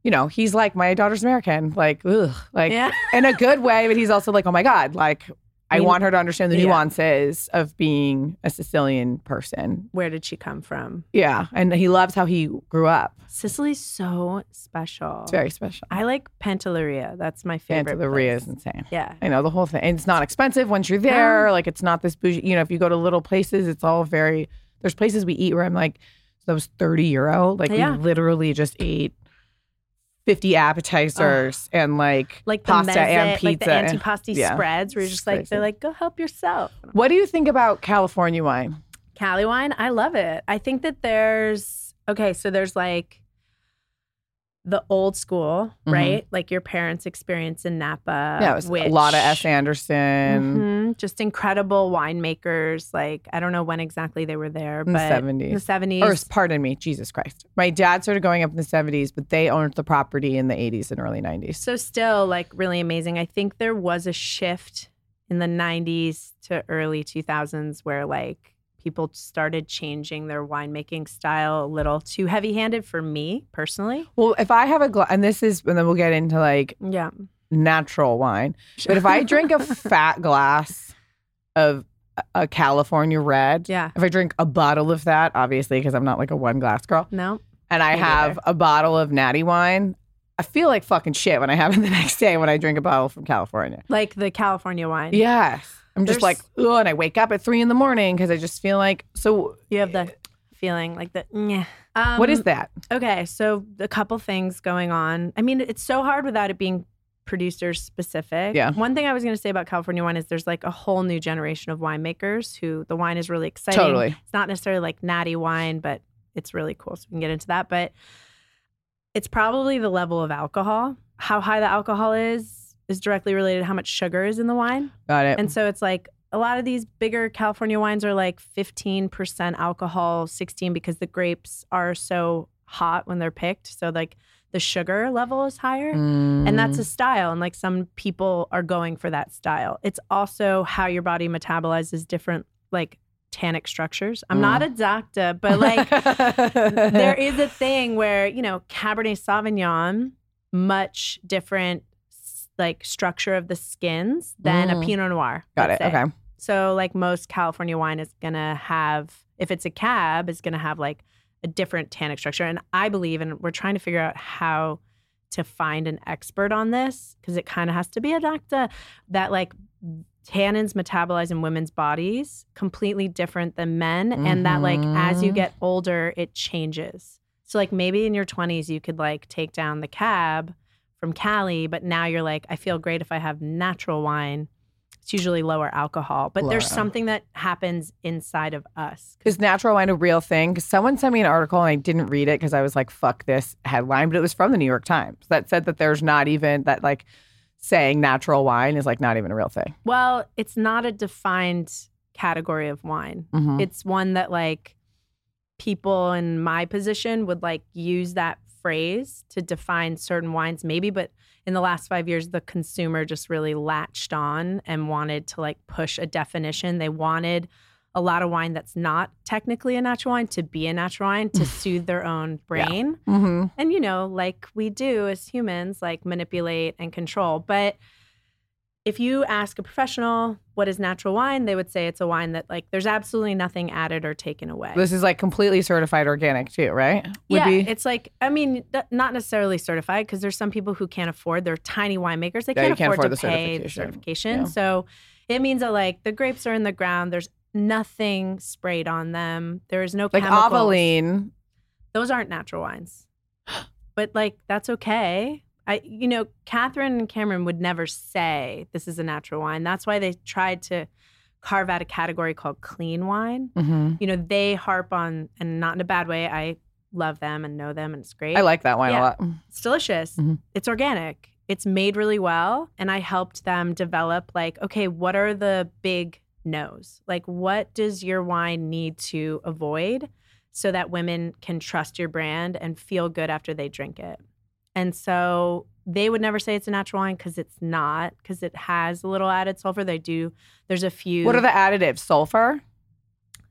You know, he's like my daughter's American, like ugh, like yeah. in a good way, but he's also like, oh my god, like I want her to understand the Yeah. nuances of being a Sicilian person. Where did she come from? Yeah, and he loves how he grew up. Sicily's so special. It's very special. I like Pantelleria. That's my favorite. Pantelleria place. is insane. Yeah. I know the whole thing. And it's not expensive once you're there. Like it's not this bougie. You know, if you go to little places, it's all very. There's places we eat where I'm like, that was 30 euro. Like Yeah. we literally just ate 50 appetizers and like, Like the pasta and mezze, like the pizza. and- antipasti yeah. spreads where you're It's just like crazy. they're like, go help yourself. what do you think about California wine? Cali wine, I love it. I think that there's okay, so there's like the old school, Mhm. right? Like your parents' experience in Napa. yeah, it was which, a lot of S. Anderson Mhm, just incredible winemakers. Like I don't know when exactly they were there, in the but 70s. the seventies. or pardon me, Jesus Christ. My dad started going up in the 70s, but they owned the property in the 80s and early 90s. So still like really amazing. I think there was a shift in the 90s to early 2000s where like people started changing their winemaking style a little too heavy-handed for me personally. Well, if I have a glass, and this is, and then we'll get into like Yeah. natural wine. But if I drink a fat glass of a- California red, Yeah. if I drink a bottle of that, obviously, because I'm not like a one glass girl, No. and I have neither. a bottle of natty wine, I feel like fucking shit when I have it the next day when I drink a bottle from California. Like the California wine. Yes. I'm just There's- like, oh, and I wake up at three in the morning because I just feel like, so You have the feeling like the yeah. Um, what is that? Okay, so a couple things going on. I mean, it's so hard without it being producer specific. Yeah. One thing I was going to say about California wine is there's like a whole new generation of winemakers who the wine is really exciting. Totally. It's not necessarily like natty wine, but it's really cool. So we can get into that. But it's probably the level of alcohol. How high the alcohol is is directly related to how much sugar is in the wine. Got it. And so it's like a lot of these bigger California wines are like 15% alcohol, 16 because the grapes are so hot when they're picked. So like the sugar level is higher. And that's Mm. a style. And like some people are going for that style. It's also how your body metabolizes different like tannic structures. I'm not a doctor, but like there is a thing where, you know, Cabernet Sauvignon, much different like structure of the skins than a Mm. Pinot Noir. Got it. say. Okay. So like most California wine is gonna have, if it's a cab, is gonna have like a different tannic structure. And I believe, and we're trying to figure out how to find an expert on this because it kind of has to be a doctor that like tannins metabolize in women's bodies completely different than men and that like as you Mhm. get older it changes so like maybe in your 20s you could like take down the cab from cali but now you're like i feel great if i have natural wine it's usually lower alcohol but there's something that happens inside of us Is natural wine a real thing? Because someone sent me an article and I didn't read it because I was like, fuck this headline, but it was from the New York Times that said that there's not even that like saying natural wine is like not even a real thing. well it's not a defined category of wine Mhm. it's one that like people in my position would like use that phrase to define certain wines maybe but in the last 5 years the consumer just really latched on and wanted to like push a definition. They wanted a lot of wine that's not technically a natural wine to be a natural wine to soothe their own brain. Mm-hmm. and you know like we do as humans like manipulate and control. But if you ask a professional what is natural wine they would say it's a wine that like there's absolutely nothing added or taken away This is like completely certified organic too, right? Would yeah be it's like i mean th- not necessarily certified because there's some people who can't afford they're tiny winemakers they Yeah, can't, you can't afford, afford to the pay the certification. certification Yeah. so it means that like the grapes are in the ground there's nothing sprayed on them there is no like chemicals. Avaline. those aren't natural wines. But like that's okay. I you know, Catherine and Cameron would never say this is a natural wine. That's why they tried to carve out a category called clean wine. Mm-hmm. You know, they harp on and not in a bad way. I love them and know them and it's great. I like that wine Yeah. a lot. It's delicious. Mhm. It's organic. It's made really well. And I helped them develop, like, okay, what are the big no's? Like, what does your wine need to avoid so that women can trust your brand and feel good after they drink it? And so they would never say it's a natural wine because it's not, because it has a little added sulfur. They do, there's a few. What are the additives? Sulfur?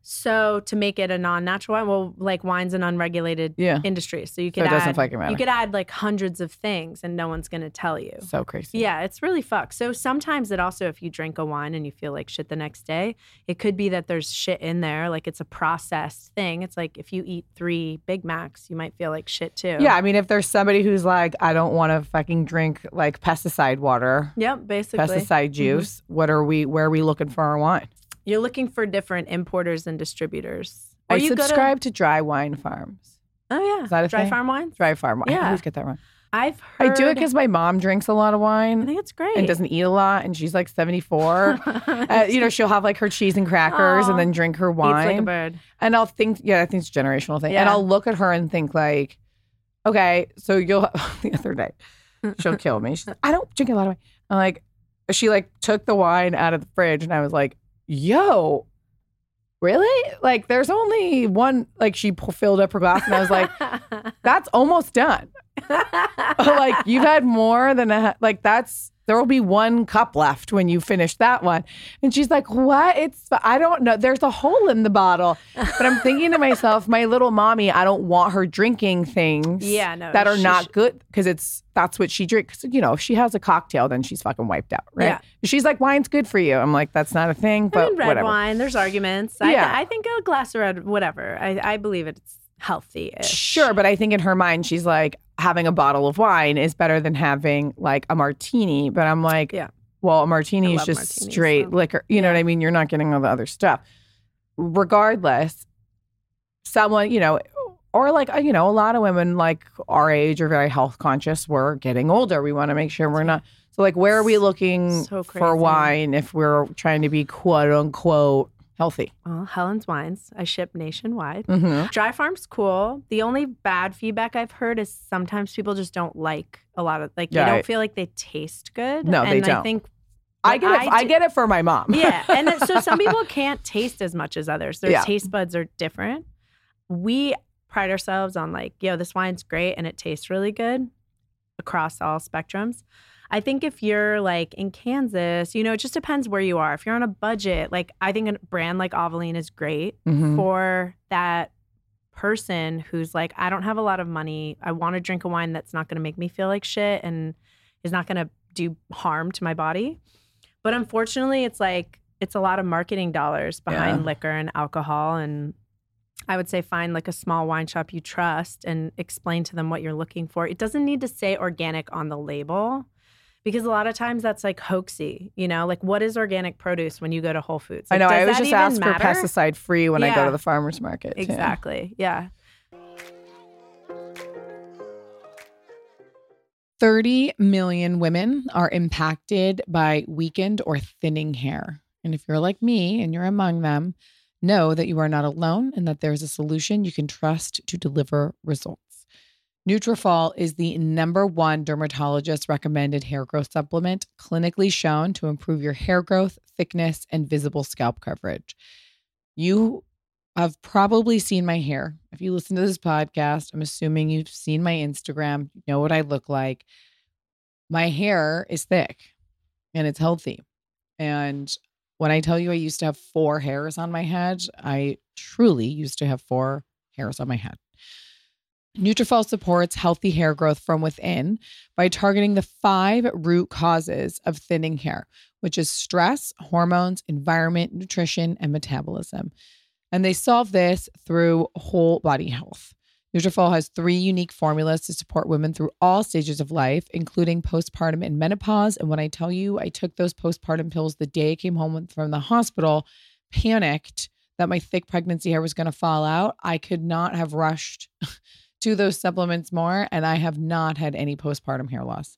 So to make it a non-natural wine, well, like wine's an unregulated Yeah. industry, so you So could doesn't add you could add like hundreds of things, and no one's gonna tell you. So crazy. Yeah, it's really fucked. So sometimes it also, if you drink a wine and you feel like shit the next day, it could be that there's shit in there, like it's a processed thing. It's like if you eat three Big Macs, you might feel like shit too. Yeah, I mean, if there's somebody who's like, I don't want to fucking drink like pesticide water, Yep. Basically, pesticide mm-hmm. juice, what are we? Where are we looking for our wine? You're looking for different importers and distributors. Or I you go to- subscribe to Dry Wine Farms. oh yeah, Is that a dry thing? farm wine. Dry Farm. wine. Yeah. I always get that wrong. I've heard. I do it because my mom drinks a lot of wine. I think it's great. and doesn't eat a lot, and she's like 74. uh, you know, she'll have like her cheese and crackers Aw. and then drink her Eats like a wine. bird. and I'll think, yeah, I think it's a generational thing. And I'll look at her and think like, okay, so you'll the other day, she'll kill me. She's like, I don't drink a lot of wine. I'm like, she like took the wine out of the fridge, and I was like, yo. Really? Like, there's only one. Like, she filled up her glass, and I was like, "That's almost done." like, you've had more than a like. That's there will be one cup left when you finish that one. And she's like, "What? It's I don't know. There's a hole in the bottle." But I'm thinking to myself, my little mommy, I don't want her drinking things yeah, no, that are not good because it's that's what she drinks. You know, if she has a cocktail, then she's fucking wiped out, right? Yeah. She's like, "Wine's good for you." I'm like, "That's not a thing," I but mean, red whatever. wine. There's arguments. I, Yeah. I think a glass of red, whatever. I, I believe it's healthy. Sure, but I think in her mind, she's like, having a bottle of wine is better than having like a martini. But I'm like, Yeah. well, a martini is just straight so- liquor. You know what I mean? You're not getting all the other stuff. Regardless, someone, you know, or like, uh, you know, a lot of women like our age are very health conscious. We're getting older. We want to make sure we're not. So, like, where are we looking So for wine if we're trying to be quote unquote healthy? Well, Helen's Wines. I ship nationwide. Mm-hmm. Dry Farm's cool. The only bad feedback I've heard is sometimes people just don't like a lot of like Yeah, they don't feel like they taste good. No, they and I don't. I think I get it. I, do- get it for my mom. yeah, and then- so some people can't taste as much as others. Their Yeah. taste buds are different. We pride ourselves on like, yo, this wine's great and it tastes really good across all spectrums. I think if you're like in Kansas, you know, it just depends where you are. If you're on a budget, like I think a brand like Avaline is great Mhm. for that person who's like, I don't have a lot of money. I want to drink a wine that's not going to make me feel like shit and is not going to do harm to my body. But unfortunately, it's like it's a lot of marketing dollars behind Yeah. liquor and alcohol and I would say find like a small wine shop you trust and explain to them what you're looking for. It doesn't need to say organic on the label Because a lot of times that's like hoaxy, you know? Like what is organic produce when you go to Whole Foods? I know. I always just ask matter? for pesticide free when I go to the farmer's market. too. Exactly. Yeah. 30 million women are impacted by weakened or thinning hair. And if you're like me and you're among them, know that you are not alone and that there's a solution you can trust to deliver results. Nutrafol is the number one dermatologist recommended hair growth supplement, clinically shown to improve your hair growth, thickness, and visible scalp coverage. You have probably seen my hair. If you listen to this podcast, I'm assuming you've seen my Instagram, you know what I look like. My hair is thick and it's healthy. And when I tell you I used to have four hairs on my head, I truly used to have four hairs on my head. Nutrafol supports healthy hair growth from within by targeting the five root causes of thinning hair, which is stress, hormones, environment, nutrition, and metabolism. And they solve this through whole body health. Nutrafol has three unique formulas to support women through all stages of life, including postpartum and menopause. And when I tell you I took those postpartum pills the day I came home from the hospital, panicked that my thick pregnancy hair was going to fall out, I could not have rushed to those supplements more. And I have not had any postpartum hair loss.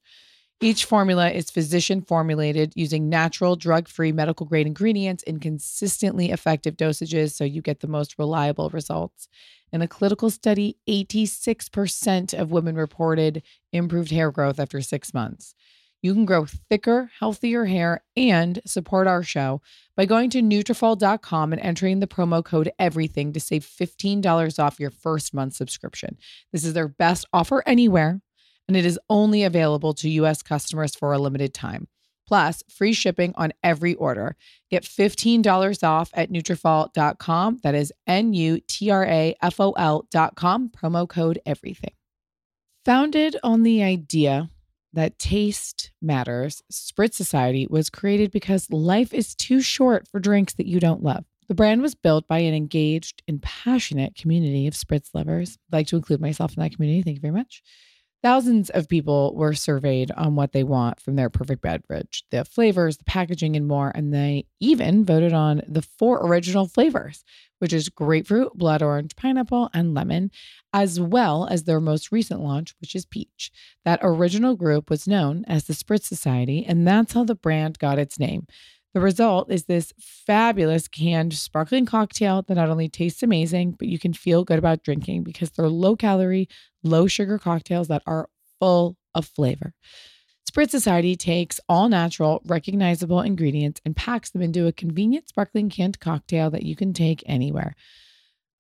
Each formula is physician formulated using natural, drug free, medical grade ingredients in consistently effective dosages so you get the most reliable results. In a clinical study, 86% of women reported improved hair growth after six months. You can grow thicker, healthier hair and support our show by going to Nutrafol.com and entering the promo code EVERYTHING to save $15 off your first month subscription. This is their best offer anywhere and it is only available to U.S. customers for a limited time. Plus, free shipping on every order. Get $15 off at Nutrafol.com. That is N-U-T-R-A-F-O-L dot com. Promo code everything. Founded on the idea that taste matters, Spritz Society was created because life is too short for drinks that you don't love. The brand was built by an engaged and passionate community of Spritz lovers. I'd like to include myself in that community. Thank you very much. Thousands of people were surveyed on what they want from their perfect beverage, the flavors, the packaging, and more. And they even voted on the four original flavors, which is grapefruit, blood orange, pineapple, and lemon, as well as their most recent launch, which is peach. That original group was known as the Spritz Society, and that's how the brand got its name. The result is this fabulous canned sparkling cocktail that not only tastes amazing, but you can feel good about drinking because they're low calorie, low sugar cocktails that are full of flavor. Spritz Society takes all natural, recognizable ingredients and packs them into a convenient sparkling canned cocktail that you can take anywhere.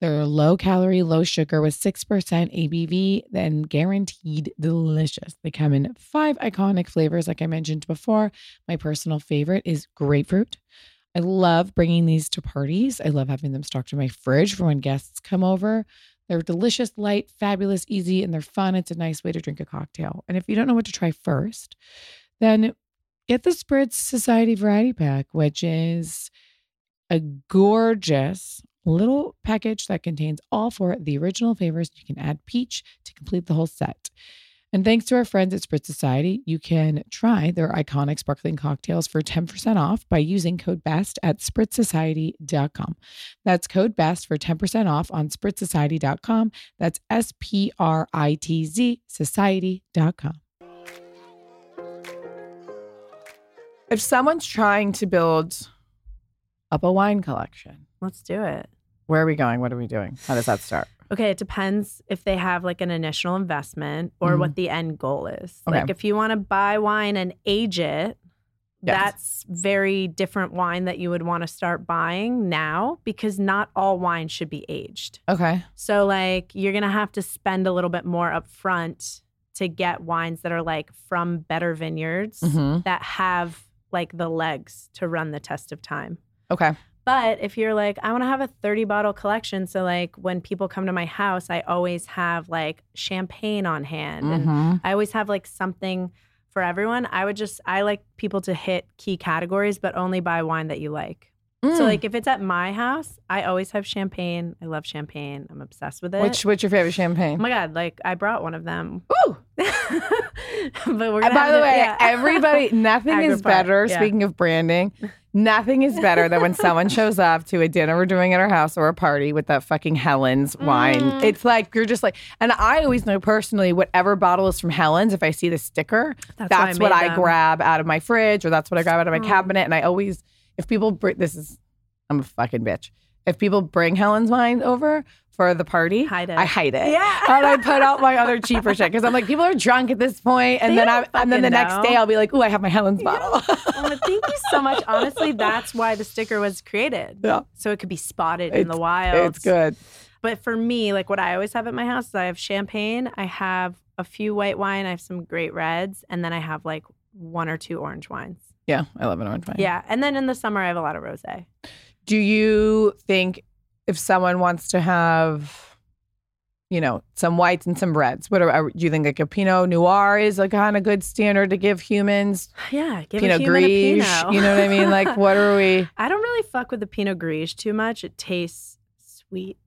They're low calorie, low sugar with 6% ABV, then guaranteed delicious. They come in five iconic flavors, like I mentioned before. My personal favorite is grapefruit. I love bringing these to parties. I love having them stocked in my fridge for when guests come over. They're delicious, light, fabulous, easy, and they're fun. It's a nice way to drink a cocktail. And if you don't know what to try first, then get the Spritz Society Variety Pack, which is a gorgeous little package that contains all four of the original flavors. You can add peach to complete the whole set. And thanks to our friends at Spritz Society, you can try their iconic sparkling cocktails for 10% off by using code BEST at spritzsociety.com. That's code BEST for 10% off on spritzsociety.com. That's S P R I T Z society.com. If someone's trying to build up a wine collection, Let's do it. Where are we going? What are we doing? How does that start? Okay, it depends if they have like an initial investment or Mhm. what the end goal is. Okay. Like if you want to buy wine and age it, Yes. that's very different wine that you would want to start buying now because not all wine should be aged. Okay. So like you're going to have to spend a little bit more upfront to get wines that are like from better vineyards Mhm. that have like the legs to run the test of time. Okay. But if you're like, I want to have a 30 bottle collection. So, like, when people come to my house, I always have like champagne on hand. And Mhm. I always have like something for everyone. I would just, I like people to hit key categories, but only buy wine that you like. So, Mm. like, if it's at my house, I always have champagne. I love champagne. I'm obsessed with it. which what's your favorite champagne? oh my God, like, I brought one of them. Ooh. but we're gonna by the way, yeah. everybody, nothing is better. yeah. Speaking of branding, nothing is better than when someone shows up to a dinner we're doing at our house or a party with that fucking Helen's wine. Mm. It's like you're just like, and I always know personally, whatever bottle is from Helen's, if I see the sticker, That's that's, why I what I grab out of my fridge or that's what I grab out of my Oh. cabinet. And I always, if people this is, I'm a fucking bitch. If people bring Helen's wine over for the party, Hide it. I hide it. Yeah. and I put out my other cheaper shit because I'm like, people are drunk at this point, and They then I and then the fucking next day I'll be like, ooh, I have my Helen's bottle. Oh, but thank you so much. Honestly, that's why the sticker was created. Yeah. So it could be spotted in the wild. it's good. But for me, like what I always have at my house is I have champagne, I have a few white wine, I have some great reds, and then I have like one or two orange wines. Yeah, I love an orange wine. Yeah. And then in the summer I have a lot of rosé. Do you think if someone wants to have, you know, some whites and some reds, what are, do you think like a Pinot Noir is a kind of good standard to give humans? Yeah, give Pinot a human a Gris, Pinot. you know what I mean? Like, what are we? I don't really fuck with the Pinot Gris too much. It tastes sweet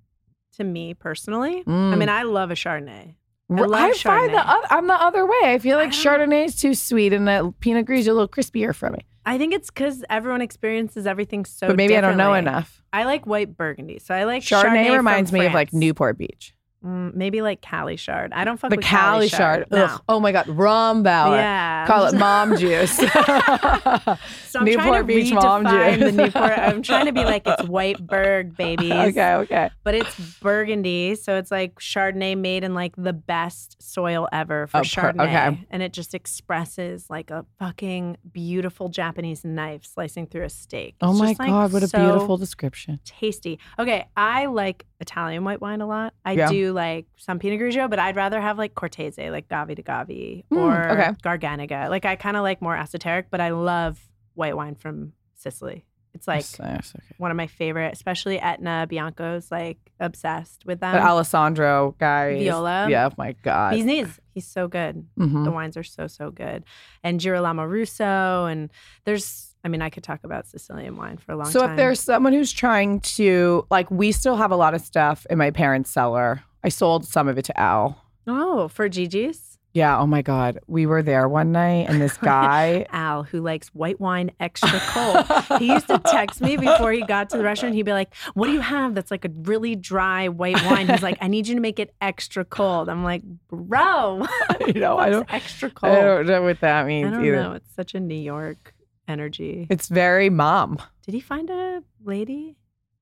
to me personally. I Mm. mean, I love a Chardonnay. I love find the other, I'm the other way. I feel like I Chardonnay is too sweet, and the Pinot Gris is a little crispier for me. I think it's because everyone experiences everything so. but maybe I don't know differently. enough. I like white Burgundy, so I like Chardonnay, from reminds me of like Newport Beach. Mm, maybe like Cali Chard. I don't fuck the with Cali chard. No. Ugh. Oh my god, Rombauer. Yeah, Call it mom juice. So I'm trying to Newport Beach mom redefine the juice. Newport. I'm trying to be like it's white Burg, babies. okay, okay. But it's Burgundy, so it's like Chardonnay made in like the best soil ever for Oh, per- Chardonnay, okay. and it just expresses like a fucking beautiful Japanese knife slicing through a steak. Oh my just, like, god, what a so beautiful description. tasty. Okay, I like Italian white wine a lot. I Yeah. do like some Pinot Grigio, but I'd rather have like Cortese, like Gavi di Gavi, Mm, or okay. Garganega. Like I kind of like more esoteric, but I love white wine from Sicily. It's like yes, okay. one of my favorite, especially Etna Bianco's like obsessed with them. But Alessandro guy. Viola. Yeah, oh my god. Bees knees. He's so good. Mhm. The wines are so so good, and Girolamo Russo, and there's. I mean, I could talk about Sicilian wine for a long So time. So if there's someone who's trying to like, we still have a lot of stuff in my parents' cellar. I sold some of it to Al. oh for Gigi's. Yeah. Oh my God. We were there one night, and this guy. Al, who likes white wine extra cold. he used to text me before he got to the restaurant. He'd be like, What do you have that's like a really dry white wine? He's like, I need you to make it extra cold. I'm like, Bro, you know, I don't. extra I don't know what that means I don't either. know. It's such a New York energy. It's very mom. Did he find a lady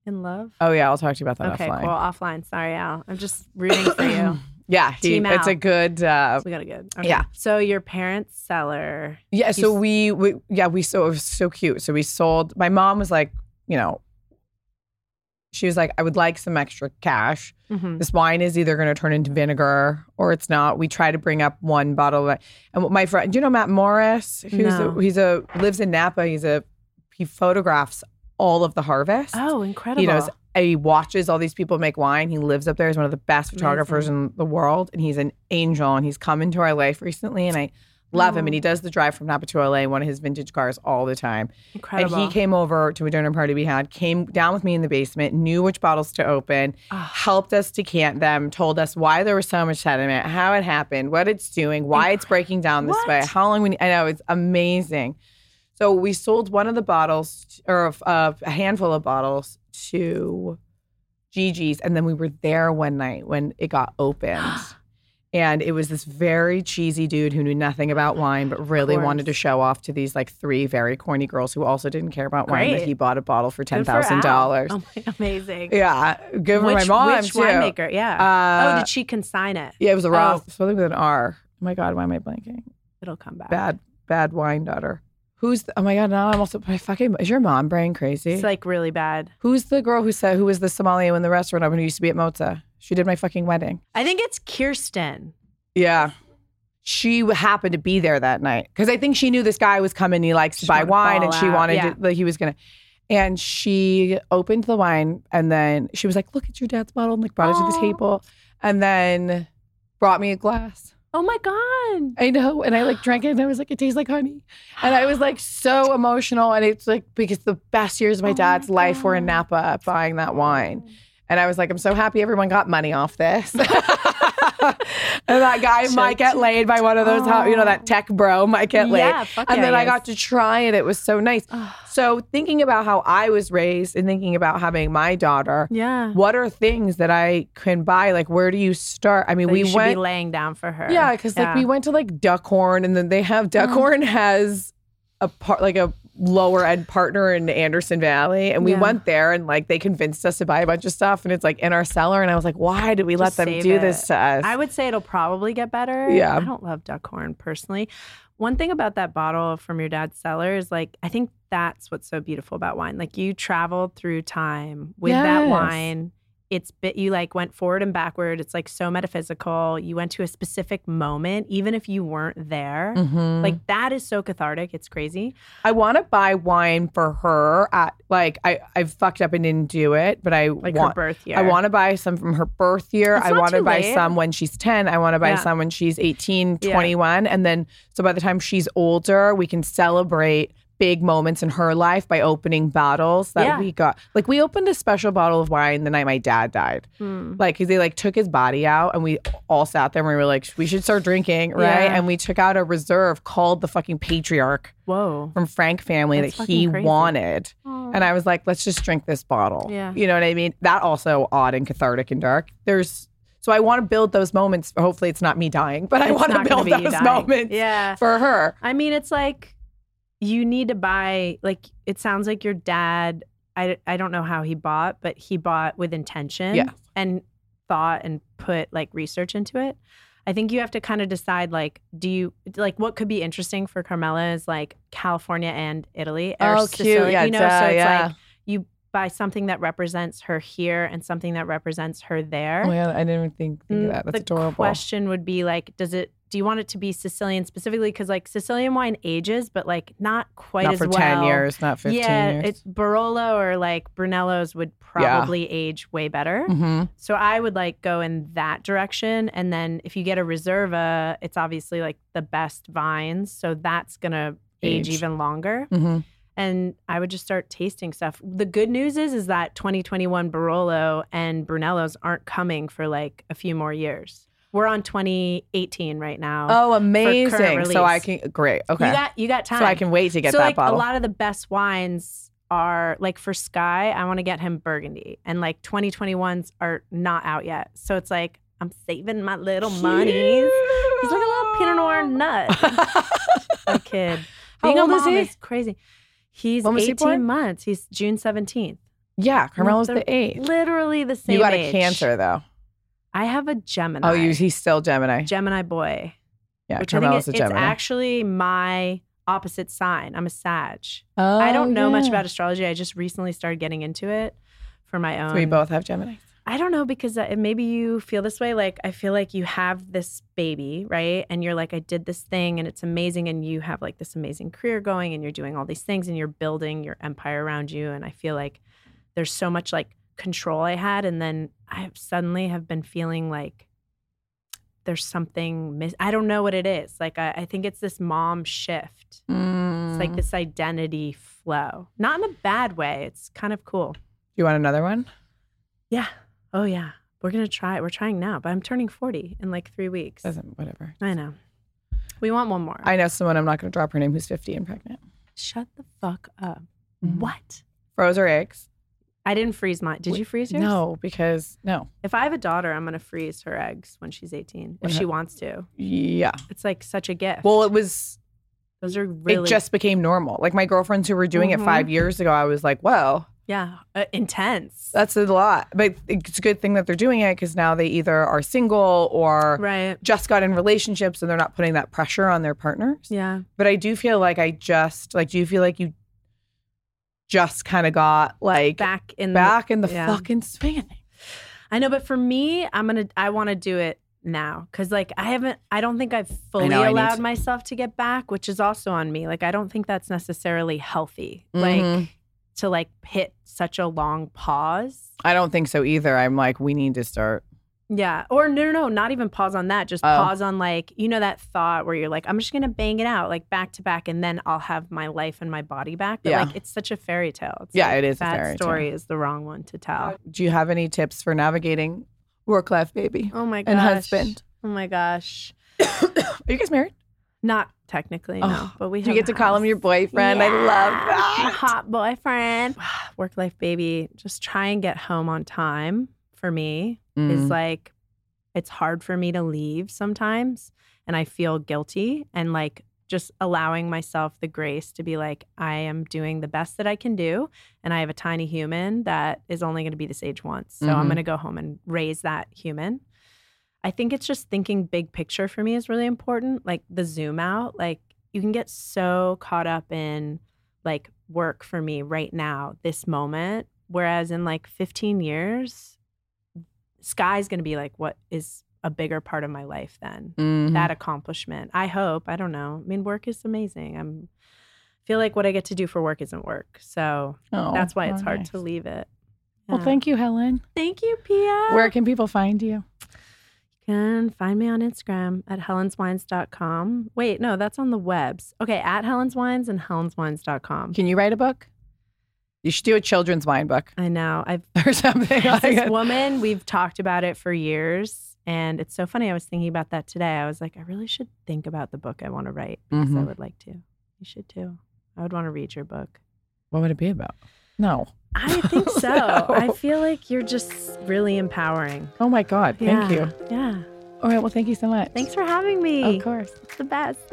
in love? Oh yeah, I'll talk to you about that okay, offline. cool. Offline. Sorry, Al. I'm just rooting for you. Yeah, he, Team it's a good. Uh, We got a good. Okay. Yeah. So your parents' cellar. yeah, so we, we yeah we so it was so cute. So we sold. My mom was like, you know, she was like, I would like some extra cash. Mhm. This wine is either going to turn into vinegar or it's not. We try to bring up one bottle. Of, and my friend, do you know Matt Morris? Who's No. a, he's a lives in Napa. He's a he photographs all of the harvest. Oh, incredible. He knows he watches all these people make wine. He lives up there. He's one of the best photographers in the world, and he's an angel. And he's come into our life recently, and I love him. And he does the drive from Napa to LA, in one of his vintage cars, all the time. incredible. And he came over to a dinner party we had, came down with me in the basement, knew which bottles to open, Ah. helped us decant them, told us why there was so much sediment, how it happened, what it's doing, why it's breaking down this way, how long we. need- I know it's amazing. So we sold one of the bottles, or uh, a handful of bottles, to Gigi's, and then we were there one night when it got opened. And it was this very cheesy dude who knew nothing about wine, but really wanted to show off to these like three very corny girls who also didn't care about wine. That he bought a bottle for ten Good for Al. thousand dollars. Oh my, amazing. Yeah, good for my mom which too. winemaker? Yeah. Uh, oh, did she consign it? Yeah, it was a Roth. Oh. Something with an R. Oh my God, why am I blanking? It'll come back. Bad, bad wine daughter. Who's? The, oh my God, now I'm also. My fucking is your mom brain crazy? It's like really bad. Who's the girl who said who was the Somalian when the restaurant opened who used to be at Mozza? She did my fucking wedding. I think it's Kirsten. Yeah. She happened to be there that night because I think she knew this guy was coming. He likes to She buy wine, and she out, wanted yeah. to, like he was gonna. And she opened the wine, and then she was like, "Look at your dad's bottle," and like brought it to the table, and then brought me a glass. Oh my god. I know, and I like drank it, and I was like, "It tastes like honey," and I was like so emotional, and it's like because the best years of my Oh my dad's life were in Napa buying that wine. Oh. And I was like, I'm so happy everyone got money off this. And that guy might get laid by one of those, hot- you know, that tech bro might get laid. Yeah, fuck and yeah, then I he got to try it. It was so nice. so thinking about how I was raised and thinking about having my daughter, Yeah. what are things that I can buy? Like, where do you start? I mean, That we went. be laying down for her. Yeah, because like we went to like Duckhorn, and then they have Duckhorn mm. has a part like a lower end partner in Anderson Valley, and we Yeah. went there, and like they convinced us to buy a bunch of stuff, and it's like in our cellar, and I was like, why did we let them do it. this to us? I would say it'll probably get better. Yeah. I don't love duckhorn personally. One thing about that bottle from your dad's cellar is like, I think that's what's so beautiful about wine. Like you traveled through time with that wine. It's bit you like went forward and backward. It's like so metaphysical. You went to a specific moment, even if you weren't there. Mhm. Like that is so cathartic. It's crazy. I want to buy wine for her at like I I fucked up and didn't do it, but I Like want her birth year. I want to buy some from her birth year. It's I want to buy late. some when she's 10. I want to buy Yeah. some when she's 18, Yeah. 21. And then, so by the time she's older, we can celebrate big moments in her life by opening bottles that Yeah. we got. Like, we opened a special bottle of wine the night my dad died. Hmm. Like, cause they like took his body out and we all sat there and we were like, we should start drinking, right? Yeah. And we took out a reserve called the fucking Patriarch Whoa. from Frank family That's that he crazy. wanted. Oh. And I was like, let's just drink this bottle. Yeah. You know what I mean? That also odd and cathartic and dark. There's so I want to build those moments. Hopefully it's not me dying, but I It's want to build those dying. moments Yeah. for her. I mean, it's like you need to buy. Like it sounds like your dad. I I don't know how he bought, but he bought with intention Yes. and thought and put like research into it. I think you have to kind of decide like, do you like what could be interesting for Carmela is like California and Italy. or Oh, cute. Sicily, Yeah, you know, duh, so it's yeah. like you buy something that represents her here and something that represents her there. Oh yeah, I didn't even think, think of Mm, that. That's the adorable. question would be like, does it? Do you want it to be Sicilian specifically? Because like Sicilian wine ages, but like not quite as well. not as for well. ten years, not fifteen yeah, years. it's Barolo or like Brunello's would Yeah. probably age way better. hmm So I would like go in that direction, and then if you get a Reserva, it's obviously like the best vines, so that's gonna age, Age. even longer. hmm And I would just start tasting stuff. The good news is, is that 2021 Barolo and Brunello's aren't coming for like a few more years. We're on 2018 right now. Oh, amazing! So I can great. Okay, You got you got time. so I can wait to get so that like bottle. a lot of the best wines are like for Sky, I want to get him Burgundy, and like 2021s are not out yet. So it's like I'm saving my little monies. He's like a little Pinot Noir nut. a kid. How Being a old is he? is crazy. He's When was he 18 months. He's June 17th. yeah, Carmela's They're the eight. Literally the same. You got a age. Cancer though. I have a Gemini. Oh, you, he's still Gemini. Gemini boy. Yeah, which I think Carmela's it- it's actually my opposite sign. I'm a Sag. oh, I don't know much about astrology. I just recently started getting into it for my own. So we both have Gemini. I don't know because uh, maybe you feel this way. Like I feel like you have this baby, right? And you're like, I did this thing, and it's amazing. And you have like this amazing career going, and you're doing all these things, and you're building your empire around you. And I feel like there's so much like control I had, and then I have suddenly have been feeling like there's something miss. I don't know what it is. Like I, I think it's this mom shift. It's like Mm. this identity flow, not in a bad way. It's kind of cool. You want another one? Yeah. Oh yeah. We're gonna try. We're trying now, but I'm turning 40 in like three weeks. Doesn't whatever. I know. We want one more. I know someone. I'm not going to drop her name who's 50 and pregnant. Shut the fuck up. Mhm. What? Froze her eggs. I didn't freeze mine. Did you freeze yours? No, because no. If I have a daughter, I'm gonna freeze her eggs when she's 18 if she wants to. Yeah. It's like such a gift. Well, it was. those are really It just became normal. Like my girlfriends who were doing Mhm. it five years ago, I was like, "Whoa, yeah uh, intense. that's a lot." But it's a good thing that they're doing it because now they either are single or right. just got in relationships and they're not putting that pressure on their partners. Yeah. But I do feel like I just like. Do you feel like you just kind of got like Back in back in the yeah. fucking swing? I know, but for me, I'm gonna. I want to do it now because, like, I haven't. I don't think I've fully know, allowed to. myself to get back, which is also on me. Like, I don't think that's necessarily healthy. Mhm. Like to like hit such a long pause. I don't think so either. I'm like, we need to start. Yeah. Or no, no, no, not even pause on that. Just Oh. pause on like, you know, that thought where you're like, I'm just gonna bang it out like back to back, and then I'll have my life and my body back. But Yeah. like, it's such a fairy tale. It's Yeah, like, it is a That story tale. is the wrong one to tell. Do you have any tips for navigating work life, baby, Oh my gosh. and husband? Oh my gosh. Are you guys married? Not technically, no. Oh, but we Do you get to call him your boyfriend? I love that. hot boyfriend. Work life baby. Just try and get home on time for me Mm. is like it's hard for me to leave sometimes and I feel guilty and like just allowing myself the grace to be like I am doing the best that I can do and I have a tiny human that is only going to be this age once. So I'm Mhm. going to go home and raise that human. I think it's just thinking big picture for me is really important. Like the zoom out, like you can get so caught up in like work for me right now, this moment. Whereas in like 15 years, sky's going to be like what is a bigger part of my life then. Mhm. That accomplishment. I hope. I don't know. I mean, work is amazing. I'm feel like what I get to do for work isn't work. So Oh, that's why it's oh, hard nice. to leave it. Well, thank you, Helen. Thank you, Pia. Where can people find you? You can find me on Instagram at helenswines.com. Wait, no, that's on the webs. Okay, at helenswines and helenswines.com. Can you write a book? You should do a children's wine book I know. I've or something. like this it. woman, we've talked about it for years. And it's so funny. I was thinking about that today. I was like, I really should think about the book I want to write because I Mhm. would like to. You should too. I would want to read your book. What would it be about? No. I think so. No. I feel like you're just really empowering. Oh my God. Thank you. Yeah. All right. Well, thank you so much. Thanks for having me. Of course. It's the best.